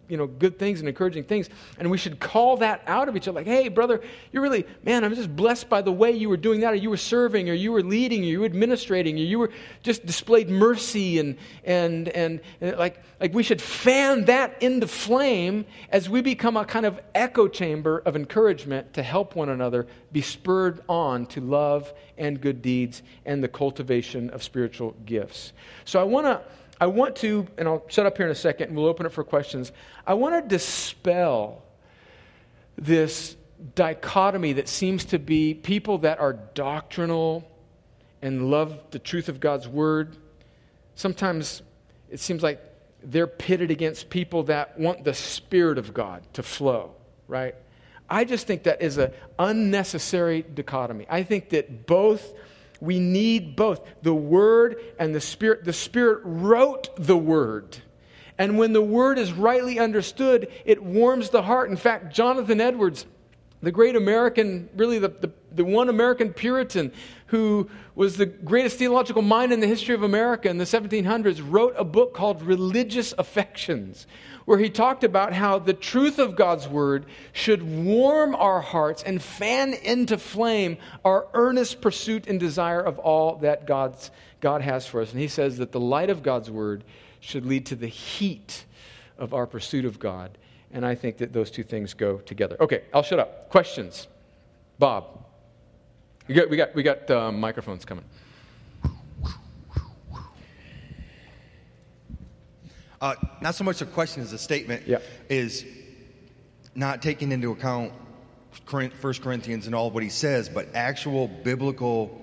you know, good things and encouraging things. And we should call that out of each other. Like, hey, brother, you're really, man, I'm just blessed by the way you were doing that, or you were serving, or you were leading, or you were administrating, or you were just displayed mercy. And, and, and, and like, like we should fan that into flame as we become a kind of echo chamber of encouragement to help one another be spurred on to love and good deeds and the cultivation of spiritual gifts. So I want to I want to, and I'll shut up here in a second and we'll open it for questions. I want to dispel this dichotomy that seems to be people that are doctrinal and love the truth of God's word. Sometimes it seems like they're pitted against people that want the Spirit of God to flow, right? I just think that is an unnecessary dichotomy. I think that both we need both the Word and the Spirit. The Spirit wrote the Word. And when the Word is rightly understood, it warms the heart. In fact, Jonathan Edwards, the great American, really the, the, the, one American Puritan who was the greatest theological mind in the history of America in the 1700s, wrote a book called Religious Affections, where he talked about how the truth of God's word should warm our hearts and fan into flame our earnest pursuit and desire of all that God's, God has for us. And he says that the light of God's word should lead to the heat of our pursuit of God. And I think that those two things go together. Okay, I'll shut up. Questions? Bob. We got, we got, we got uh, microphones coming. Uh, not so much a question as a statement. Yeah. Is not taking into account First Corinthians and all what he says, but actual biblical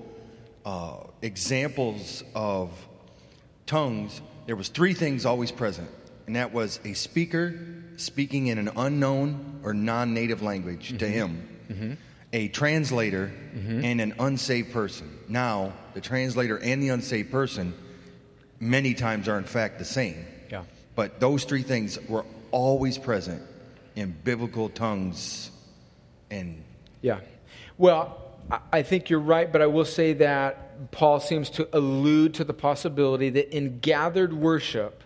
uh, examples of tongues. There was three things always present, and that was a speaker speaking in an unknown or non-native language mm-hmm. to him, mm-hmm. a translator, mm-hmm. and an unsaved person. Now, the translator and the unsaved person many times are in fact the same. But those three things were always present in biblical tongues and yeah. Well i think you're right but i will say that paul seems to allude to the possibility that in gathered worship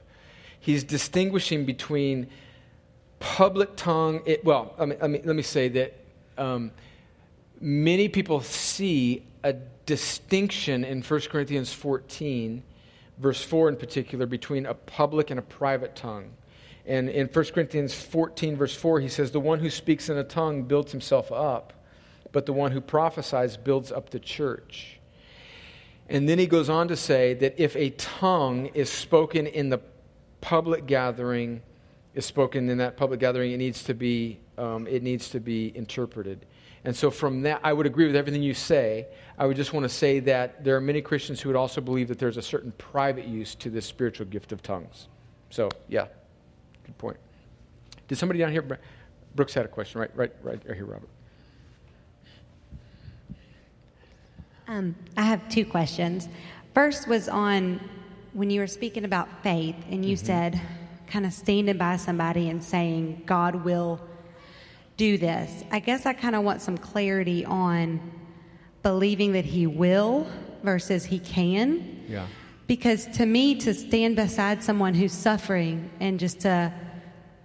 he's distinguishing between public tongue it, well I mean, I mean, let me say that um, many people see a distinction in 1 corinthians 14 verse 4 in particular, between a public and a private tongue. And in 1 Corinthians 14, verse 4, he says, The one who speaks in a tongue builds himself up, but the one who prophesies builds up the church. And then he goes on to say that if a tongue is spoken in the public gathering, is spoken in that public gathering, it needs to be, um, it needs to be interpreted. And so, from that, I would agree with everything you say. I would just want to say that there are many Christians who would also believe that there's a certain private use to this spiritual gift of tongues. So, yeah, good point. Did somebody down here? Brooks had a question, right? Right, right, right here, Robert. Um, I have two questions. First was on when you were speaking about faith, and you mm-hmm. said, kind of standing by somebody and saying, God will do this. I guess I kind of want some clarity on believing that he will versus he can. Yeah. Because to me, to stand beside someone who's suffering and just to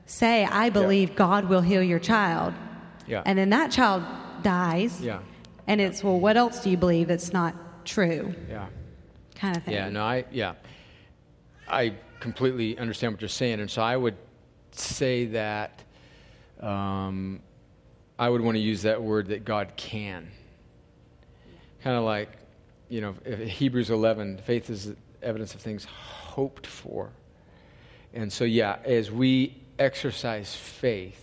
say, I believe yeah. God will heal your child. Yeah. And then that child dies. Yeah. And it's, well, what else do you believe that's not true? Yeah. Kind of thing. Yeah, no, I, yeah. I completely understand what you're saying. And so I would say that um, I would want to use that word that God can. Kind of like, you know, Hebrews 11, faith is evidence of things hoped for. And so, yeah, as we exercise faith,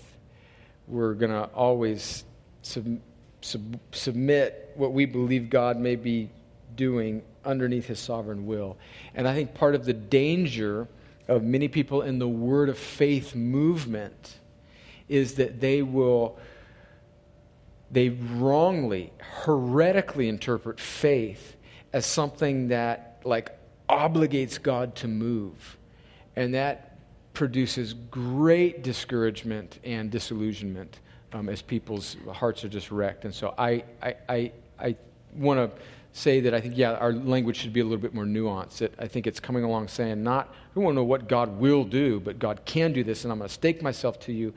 we're going to always sub, sub, submit what we believe God may be doing underneath his sovereign will. And I think part of the danger of many people in the word of faith movement is that they will they wrongly heretically interpret faith as something that like obligates god to move. And that produces great discouragement and disillusionment um, as people's hearts are just wrecked. And so I, I, I, I want to say that I think, yeah, our language should be a little bit more nuanced. That I think it's coming along saying, not, we want to know what God will do, but God can do this, and I'm going to stake myself to you.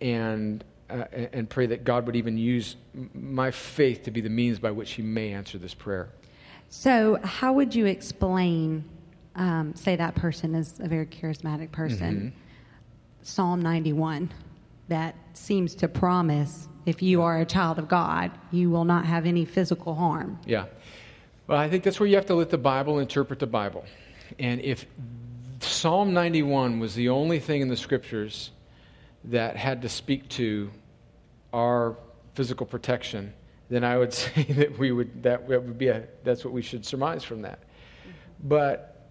And, uh, and pray that God would even use my faith to be the means by which He may answer this prayer. So, how would you explain, um, say that person is a very charismatic person, Mm-hmm. Psalm 91, that seems to promise if you are a child of God, you will not have any physical harm? Yeah. Well, I think that's where you have to let the Bible interpret the Bible. And if Psalm 91 was the only thing in the scriptures that had to speak to our physical protection, then I would say that we would that would be a that's what we should surmise from that. But,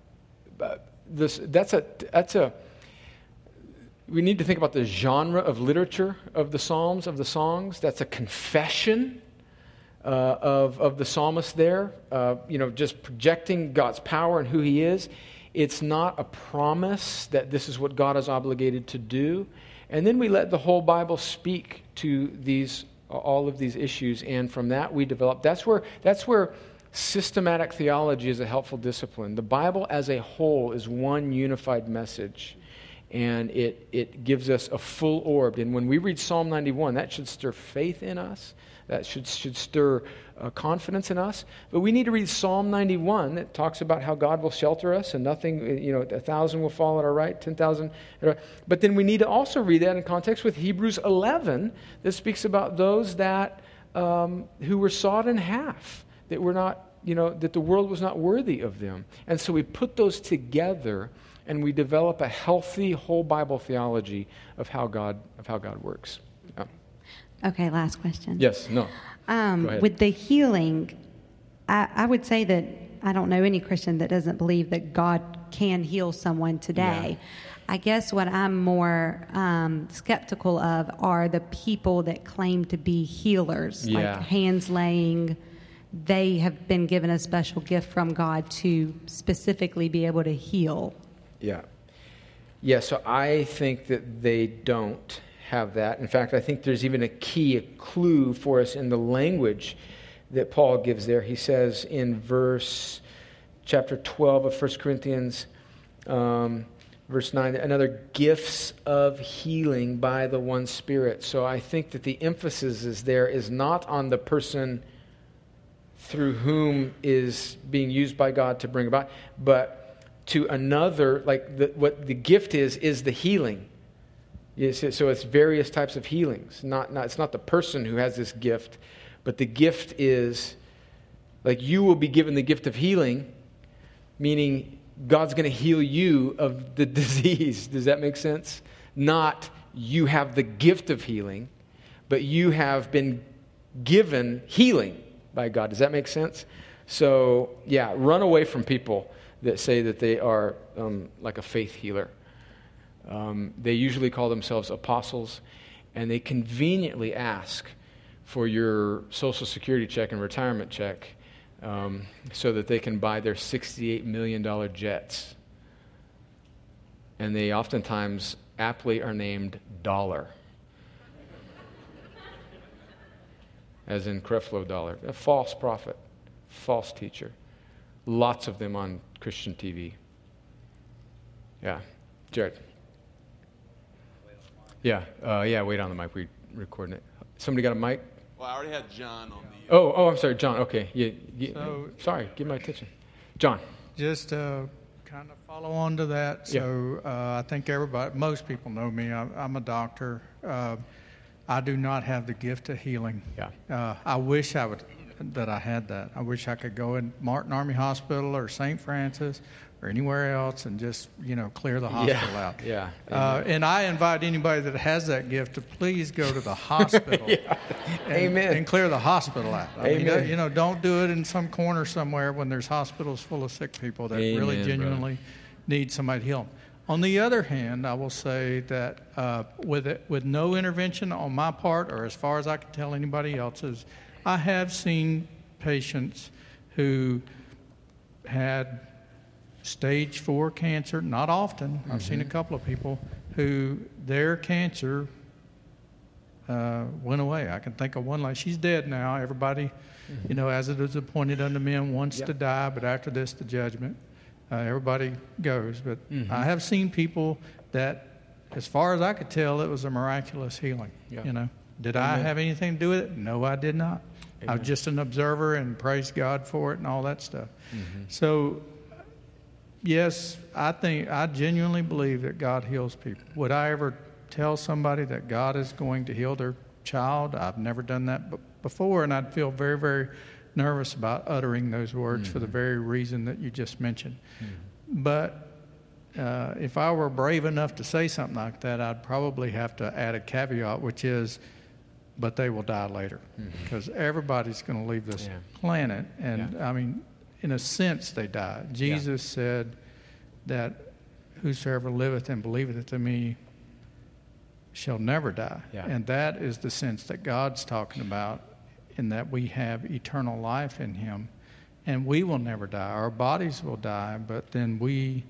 but this that's a that's a we need to think about the genre of literature of the Psalms, of the songs. That's a confession uh, of, of the psalmist there, uh, you know, just projecting God's power and who he is. It's not a promise that this is what God is obligated to do. And then we let the whole Bible speak to these, all of these issues, and from that we develop. That's where, that's where systematic theology is a helpful discipline. The Bible as a whole is one unified message and it, it gives us a full orb. And when we read Psalm 91, that should stir faith in us, that should, should stir uh, confidence in us. But we need to read Psalm 91 that talks about how God will shelter us and nothing, you know, a thousand will fall at our right, 10,000. But then we need to also read that in context with Hebrews 11 that speaks about those that um, who were sawed in half, that were not, you know, that the world was not worthy of them. And so we put those together and we develop a healthy whole Bible theology of how God of how God works. Yeah. Okay, last question. Yes. No. Um, with the healing, I, I would say that I don't know any Christian that doesn't believe that God can heal someone today. Yeah. I guess what I'm more um, skeptical of are the people that claim to be healers, Yeah. like hands laying. They have been given a special gift from God to specifically be able to heal. Yeah. Yeah, so I think that they don't have that. In fact, I think there's even a key, a clue for us in the language that Paul gives there. He says in verse chapter 12 of 1 Corinthians, um, verse 9, another gifts of healing by the one Spirit. So I think that the emphasis is there is not on the person through whom is being used by God to bring about, but to another, like the, what the gift is, is the healing. So it's various types of healings. Not, not, it's not the person who has this gift, but the gift is like you will be given the gift of healing, meaning God's going to heal you of the disease. Does that make sense? Not you have the gift of healing, but you have been given healing by God. Does that make sense? So, yeah, run away from people that say that they are um, like a faith healer. Um, they usually call themselves apostles, and they conveniently ask for your social security check and retirement check um, so that they can buy their $68 million jets. And they oftentimes aptly are named Dollar, as in Creflo Dollar, a false prophet, false teacher. Lots of them on Christian TV. Yeah. Jared. Yeah, uh, yeah, wait on the mic. We're recording it. Somebody got a mic? Well, I already had John on the. Oh, oh, I'm sorry, John. Okay. Yeah, yeah, So- sorry, give my attention. John. Just to kind of follow on to that. So uh, I think everybody, most people know me. I'm, I'm a doctor. Uh, I do not have the gift of healing. Yeah. Uh, I wish I would that I had that. I wish I could go in Martin Army Hospital or St. Francis or anywhere else and just you know clear the hospital yeah, out. Yeah. Uh, and I invite anybody that has that gift to please go to the hospital and, Amen. and clear the hospital out. I mean, Amen. you know, don't do it in some corner somewhere when there's hospitals full of sick people that Amen, really genuinely need somebody to heal them. On the other hand, I will say that uh, with it, with no intervention on my part, or as far as I can tell anybody else's, I have seen patients who had stage four cancer. Not often. I've seen a couple of people who their cancer uh, went away. I can think of one like she's dead now. Everybody, mm-hmm. you know, as it is appointed unto men once yep. to die, but after this the judgment. Uh, everybody goes, but mm-hmm. I have seen people that, as far as I could tell, it was a miraculous healing. You know, did Amen. I have anything to do with it? No, I did not. Amen. I was just an observer and praise God for it and all that stuff. Mm-hmm. So, yes, I think I genuinely believe that God heals people. Would I ever tell somebody that God is going to heal their child? I've never done that before, and I'd feel very, very nervous about uttering those words mm-hmm. for the mm-hmm. very reason that you just mentioned. Mm-hmm. But uh, if I were brave enough to say something like that, I'd probably have to add a caveat, which is but they will die later because mm-hmm. everybody's going to leave this yeah. planet. And yeah. I mean, in a sense, they die. Jesus yeah. said that whosoever liveth and believeth in me shall never die. And that is the sense that God's talking about in that we have eternal life in him. And we will never die. Our bodies will die, but then we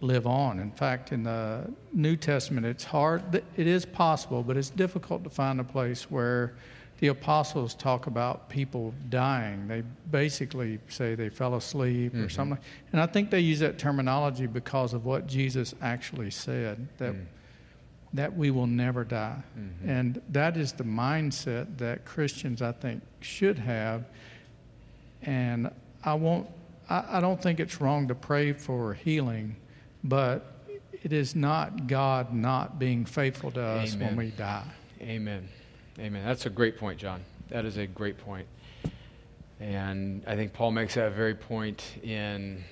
live on. In fact, in the New Testament, it's hard, it is possible, but it's difficult to find a place where the apostles talk about people dying. They basically say they fell asleep mm-hmm. or something. And I think they use that terminology because of what Jesus actually said that, mm. that we will never die. Mm-hmm. And that is the mindset that Christians, I think, should have. And I won't. I, I don't think it's wrong to pray for healing but it is not God not being faithful to us Amen. when we die. Amen. Amen. That's a great point, John. That is a great point. And I think Paul makes that very point in,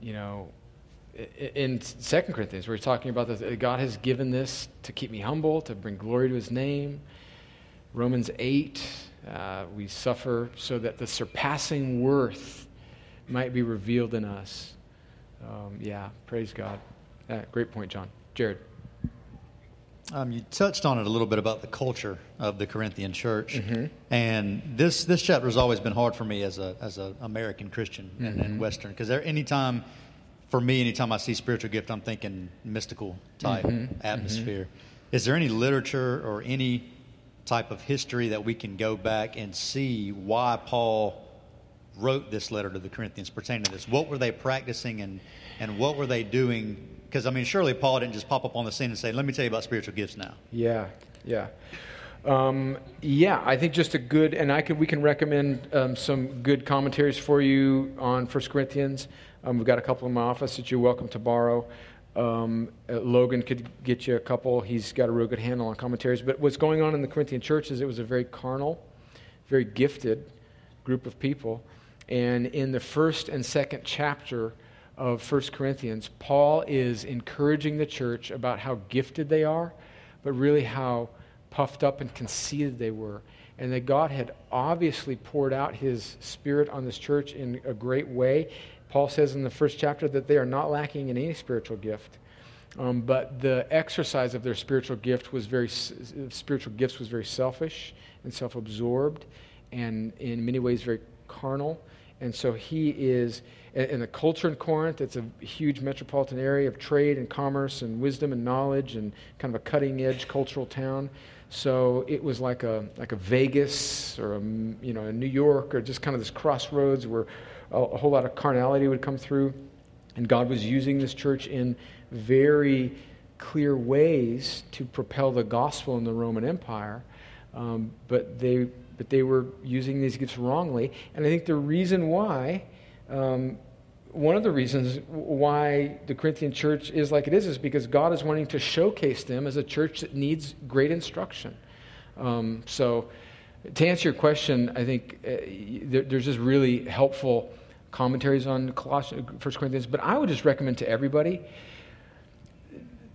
you know, in Second Corinthians, where he's talking about this, God has given this to keep me humble, to bring glory to his name. Romans 8, uh, we suffer so that the surpassing worth might be revealed in us um, yeah, praise God. Yeah, great point, John. Jared. Um, you touched on it a little bit about the culture of the Corinthian church, mm-hmm. and this this chapter has always been hard for me as a as an American Christian mm-hmm. and, and, Western because anytime, for me, anytime I see spiritual gift, I'm thinking mystical type mm-hmm. atmosphere. Mm-hmm. Is there any literature or any type of history that we can go back and see why Paul wrote this letter to the Corinthians pertaining to this? What were they practicing and, and what were they doing? Because, I mean, surely Paul didn't just pop up on the scene and say, let me tell you about spiritual gifts now. Yeah, yeah. Um, yeah, I think just a good, and I can, we can recommend um, some good commentaries for you on 1 Corinthians. Um, we've got a couple in my office that you're welcome to borrow. Um, uh, Logan could get you a couple. He's got a real good handle on commentaries. But what's going on in the Corinthian church is it was a very carnal, very gifted group of people. And in the first and second chapter of 1 Corinthians, Paul is encouraging the church about how gifted they are, but really how puffed up and conceited they were. And that God had obviously poured out his spirit on this church in a great way. Paul says in the first chapter that they are not lacking in any spiritual gift. Um, but the exercise of their spiritual gift was very spiritual gifts was very selfish and self-absorbed and in many ways very carnal and so he is, in the culture in Corinth, it's a huge metropolitan area of trade and commerce and wisdom and knowledge and kind of a cutting edge cultural town. So it was like a, like a Vegas or a, you know, a New York or just kind of this crossroads where a, a whole lot of carnality would come through. And God was using this church in very clear ways to propel the gospel in the Roman Empire. Um, but they but they were using these gifts wrongly. And I think the reason why, um, one of the reasons why the Corinthian church is like it is, is because God is wanting to showcase them as a church that needs great instruction. Um, so, to answer your question, I think uh, there, there's just really helpful commentaries on Colossians, 1 Corinthians, but I would just recommend to everybody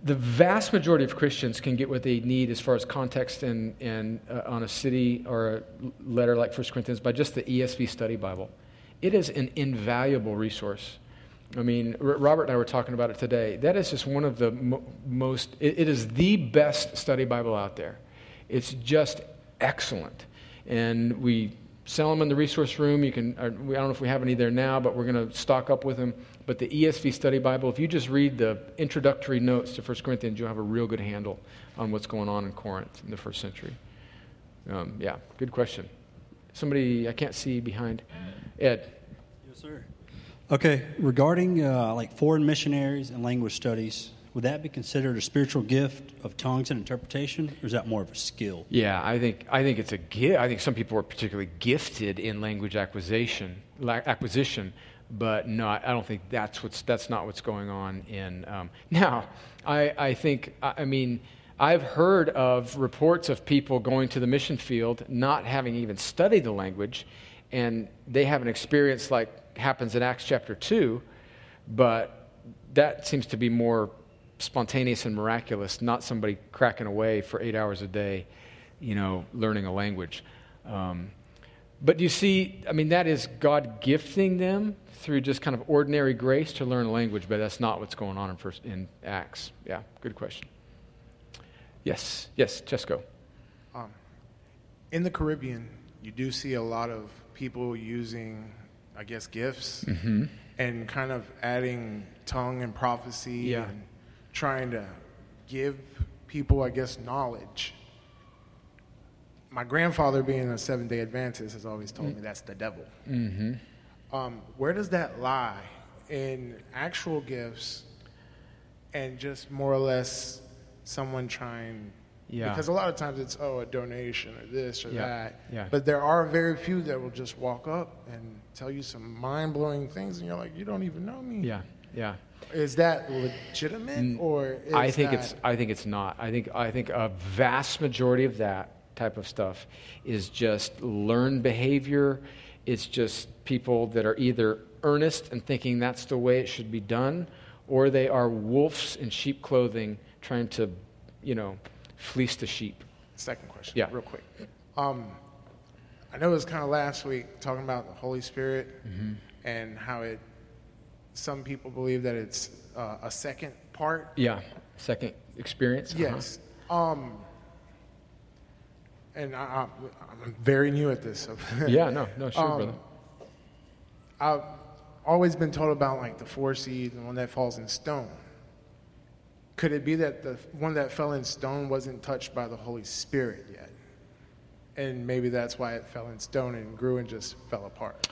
the vast majority of Christians can get what they need as far as context and, and uh, on a city or a letter like 1 Corinthians by just the ESV Study Bible. It is an invaluable resource. I mean, R- Robert and I were talking about it today. That is just one of the mo- most, it, it is the best study Bible out there. It's just excellent. And we sell them in the resource room. You can, I don't know if we have any there now, but we're going to stock up with them. But the ESV Study Bible, if you just read the introductory notes to 1 Corinthians, you'll have a real good handle on what's going on in Corinth in the first century. Um, yeah, good question. Somebody I can't see behind. Ed. Yes, sir. Okay, regarding uh, like foreign missionaries and language studies, would that be considered a spiritual gift of tongues and interpretation, or is that more of a skill? Yeah, I think I think it's a gift. I think some people are particularly gifted in language acquisition, acquisition, but not. I don't think that's what's that's not what's going on in. Um, now, I I think I mean. I've heard of reports of people going to the mission field not having even studied the language, and they have an experience like happens in Acts chapter 2, but that seems to be more spontaneous and miraculous, not somebody cracking away for eight hours a day, you know, learning a language. Um, but you see, I mean, that is God gifting them through just kind of ordinary grace to learn a language, but that's not what's going on in, first, in Acts. Yeah, good question. Yes, yes, Chesco. Um, in the Caribbean, you do see a lot of people using, I guess, gifts mm-hmm. and kind of adding tongue and prophecy yeah. and trying to give people, I guess, knowledge. My grandfather, being a seven day Adventist, has always told mm-hmm. me that's the devil. Mm-hmm. Um, where does that lie in actual gifts and just more or less someone trying? Yeah. Because a lot of times it's, oh, a donation or this or yeah. that. Yeah. But there are very few that will just walk up and tell you some mind blowing things, and you're like, you don't even know me. Yeah. Yeah. Is that legitimate, or I think it's I think it's not. I think I think a vast majority of that type of stuff is just learned behavior. It's just people that are either earnest and thinking that's the way it should be done, or they are wolves in sheep clothing trying to, you know, fleece the sheep. Second question, yeah, real quick. Um, I know it was kind of last week talking about the Holy Spirit mm-hmm. and how it some people believe that it's uh, a second part. Yeah, second experience. Uh-huh. Yes. Um, and I, am very new at this. So yeah, no, no, sure, um, brother. I've always been told about like the four seeds and one that falls in stone. Could it be that the one that fell in stone wasn't touched by the Holy Spirit yet? And maybe that's why it fell in stone and grew and just fell apart.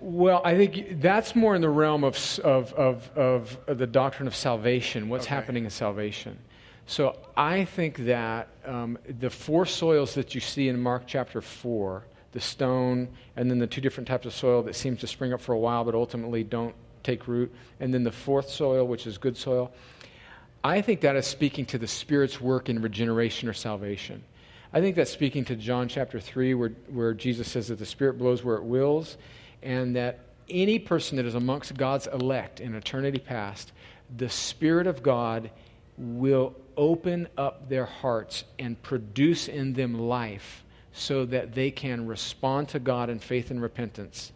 Well, I think that's more in the realm of, of, of, of the doctrine of salvation, what's okay. happening in salvation. So I think that um, the four soils that you see in Mark chapter 4, the stone, and then the two different types of soil that seems to spring up for a while but ultimately don't take root, and then the fourth soil, which is good soil, I think that is speaking to the Spirit's work in regeneration or salvation. I think that's speaking to John chapter 3, where, where Jesus says that the Spirit blows where it wills and that any person that is amongst God's elect in eternity past, the Spirit of God will open up their hearts and produce in them life so that they can respond to God in faith and repentance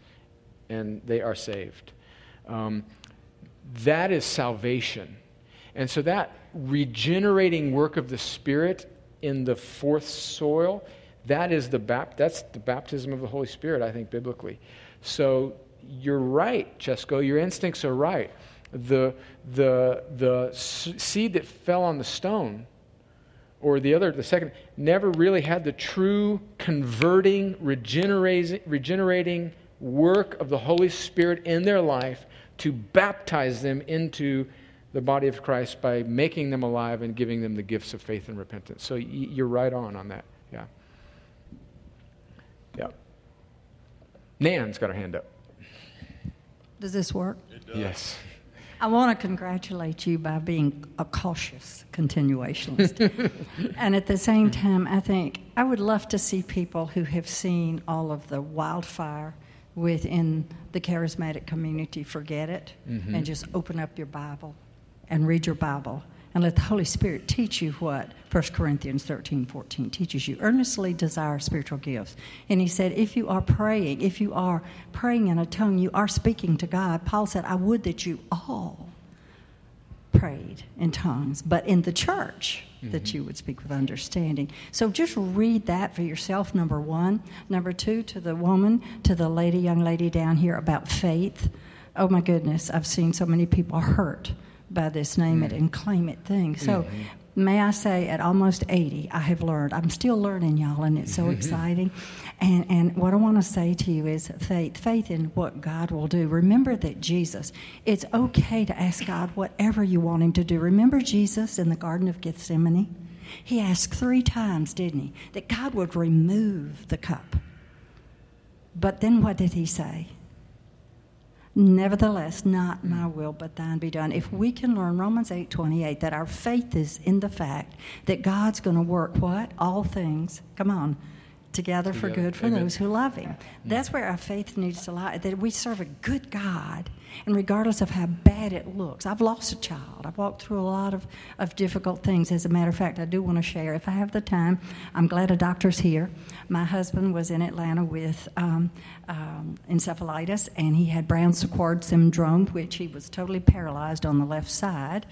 and they are saved. Um, that is salvation. And so that regenerating work of the Spirit in the fourth soil, that is the bap- that's the baptism of the Holy Spirit, I think, biblically. So you're right, Chesco. Your instincts are right. The, the, the seed that fell on the stone, or the other, the second, never really had the true converting, regenerating, regenerating work of the Holy Spirit in their life to baptize them into the body of Christ by making them alive and giving them the gifts of faith and repentance. So you're right on on that. Yeah. Yeah. Nan's got her hand up. Does this work? Yes. I want to congratulate you by being a cautious continuationist. and at the same time, I think I would love to see people who have seen all of the wildfire within the charismatic community forget it mm-hmm. and just open up your Bible and read your Bible and let the Holy Spirit teach you what 1 Corinthians 13, 14 teaches you. Earnestly desire spiritual gifts. And he said, if you are praying, if you are praying in a tongue, you are speaking to God. Paul said, I would that you all prayed in tongues, but in the church, mm-hmm. that you would speak with understanding. So just read that for yourself, number one. Number two, to the woman, to the lady, young lady down here about faith. Oh my goodness, I've seen so many people hurt by this name it mm. and claim it thing. So mm-hmm. may I say, at almost 80, I have learned. I'm still learning, y'all, and it's so exciting. And, and what I want to say to you is faith, faith in what God will do. Remember that Jesus, it's okay to ask God whatever you want Him to do. Remember Jesus in the Garden of Gethsemane? He asked three times, didn't he, that God would remove the cup. But then what did he say? Nevertheless, not mm. my will, but thine be done. If we can learn Romans 8 28, that our faith is in the fact that God's going to work what? All things. Come on together, for good for Amen. those who love Him. Mm. That's where our faith needs to lie, that we serve a good God, and regardless of how bad it looks. I've lost a child. I've walked through a lot of, of difficult things. As a matter of fact, I do want to share, if I have the time, I'm glad a doctor's here. My husband was in Atlanta with um, um, encephalitis, and he had Brown-Séquard syndrome, which he was totally paralyzed on the left side.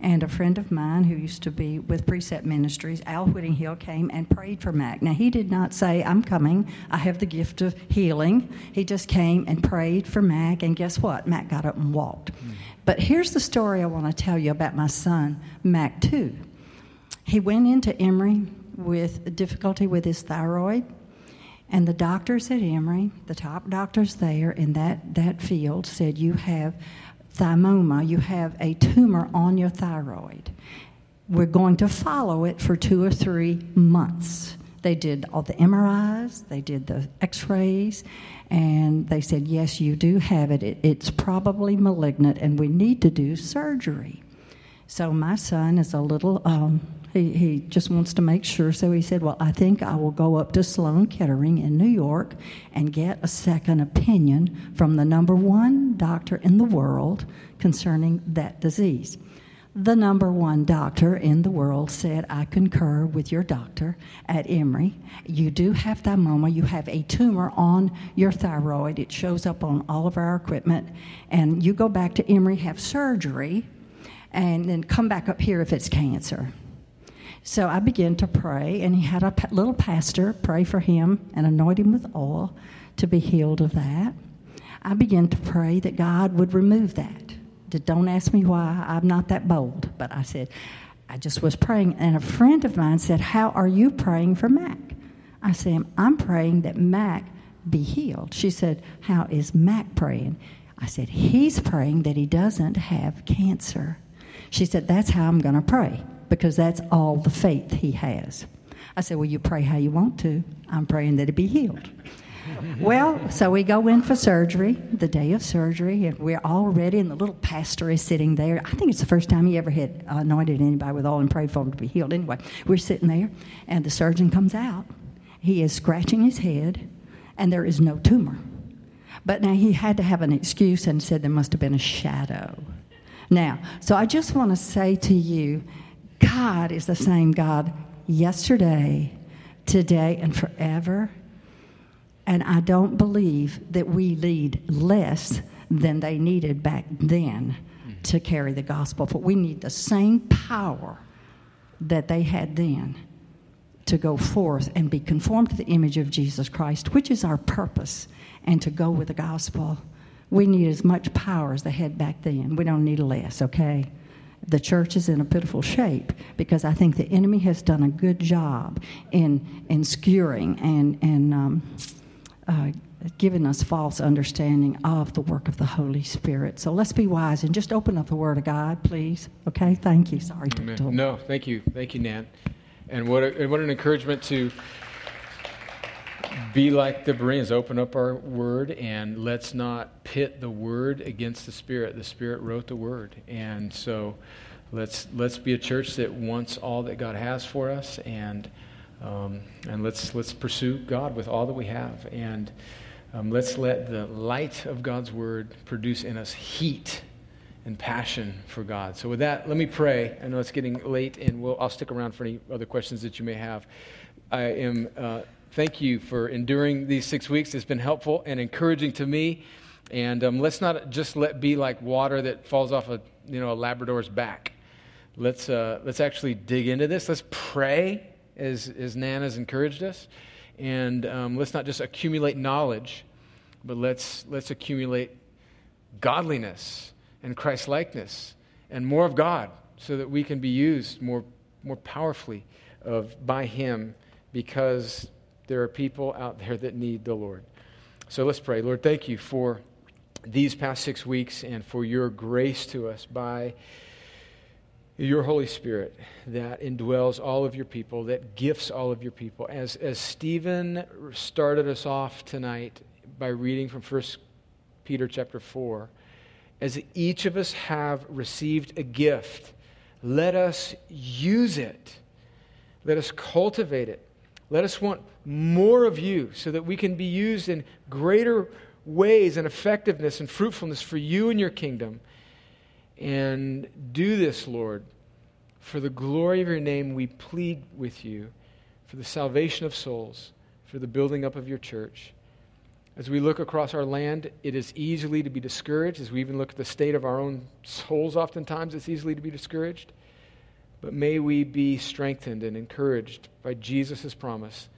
And a friend of mine who used to be with Precept Ministries, Al Whittinghill, came and prayed for Mac. Now, he did not say, I'm coming, I have the gift of healing. He just came and prayed for Mac, and guess what? Mac got up and walked. Mm. But here's the story I want to tell you about my son, Mac, too. He went into Emory with difficulty with his thyroid. And the doctors at Emory, the top doctors there in that, that field, said, You have thymoma, you have a tumor on your thyroid. We're going to follow it for two or three months. They did all the MRIs, they did the x rays, and they said, Yes, you do have it. it. It's probably malignant, and we need to do surgery. So my son is a little um, he, he just wants to make sure. So he said, Well, I think I will go up to Sloan Kettering in New York and get a second opinion from the number one doctor in the world concerning that disease. The number one doctor in the world said, I concur with your doctor at Emory. You do have thymoma. You have a tumor on your thyroid. It shows up on all of our equipment. And you go back to Emory, have surgery, and then come back up here if it's cancer. So I began to pray, and he had a little pastor pray for him and anoint him with oil to be healed of that. I began to pray that God would remove that. Don't ask me why, I'm not that bold, but I said, I just was praying, and a friend of mine said, How are you praying for Mac? I said, I'm praying that Mac be healed. She said, How is Mac praying? I said, He's praying that he doesn't have cancer. She said, That's how I'm going to pray because that's all the faith he has. I said, Well, you pray how you want to. I'm praying that he be healed. well, so we go in for surgery, the day of surgery, and we're all ready, and the little pastor is sitting there. I think it's the first time he ever had anointed anybody with oil and prayed for him to be healed. Anyway, we're sitting there, and the surgeon comes out. He is scratching his head, and there is no tumor. But now he had to have an excuse and said there must have been a shadow. Now, so I just want to say to you, God is the same God yesterday, today, and forever. And I don't believe that we need less than they needed back then to carry the gospel. But we need the same power that they had then to go forth and be conformed to the image of Jesus Christ, which is our purpose, and to go with the gospel. We need as much power as they had back then. We don't need less, okay? the church is in a pitiful shape because I think the enemy has done a good job in, in skewering and, and um, uh, giving us false understanding of the work of the Holy Spirit. So let's be wise and just open up the Word of God, please. Okay? Thank you. Sorry. To, to no, thank you. Thank you, Nan. And what, a, what an encouragement to be like the Bereans, open up our word and let's not pit the word against the Spirit. The Spirit wrote the word. And so let's, let's be a church that wants all that God has for us and, um, and let's, let's pursue God with all that we have. And um, let's let the light of God's word produce in us heat and passion for God. So, with that, let me pray. I know it's getting late, and we'll, I'll stick around for any other questions that you may have. I am. Uh, thank you for enduring these six weeks. It's been helpful and encouraging to me. And um, let's not just let be like water that falls off a you know a Labrador's back. Let's uh, let's actually dig into this. Let's pray as as Nan has encouraged us, and um, let's not just accumulate knowledge, but let's let's accumulate godliness and Christ likeness and more of God, so that we can be used more more powerfully of by Him because there are people out there that need the Lord. So let's pray. Lord, thank you for these past six weeks and for your grace to us by your Holy Spirit that indwells all of your people, that gifts all of your people. As, as Stephen started us off tonight by reading from 1 Peter chapter 4, as each of us have received a gift, let us use it. Let us cultivate it. Let us want more of you so that we can be used in greater ways and effectiveness and fruitfulness for you and your kingdom. And do this, Lord, for the glory of your name, we plead with you for the salvation of souls, for the building up of your church. As we look across our land, it is easily to be discouraged. As we even look at the state of our own souls, oftentimes it's easily to be discouraged. But may we be strengthened and encouraged by Jesus' promise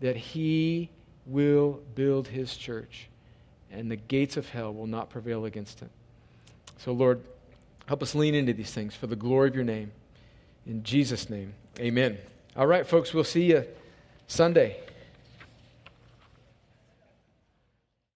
that he will build his church and the gates of hell will not prevail against it. So, Lord, help us lean into these things for the glory of your name. In Jesus' name, amen. All right, folks, we'll see you Sunday.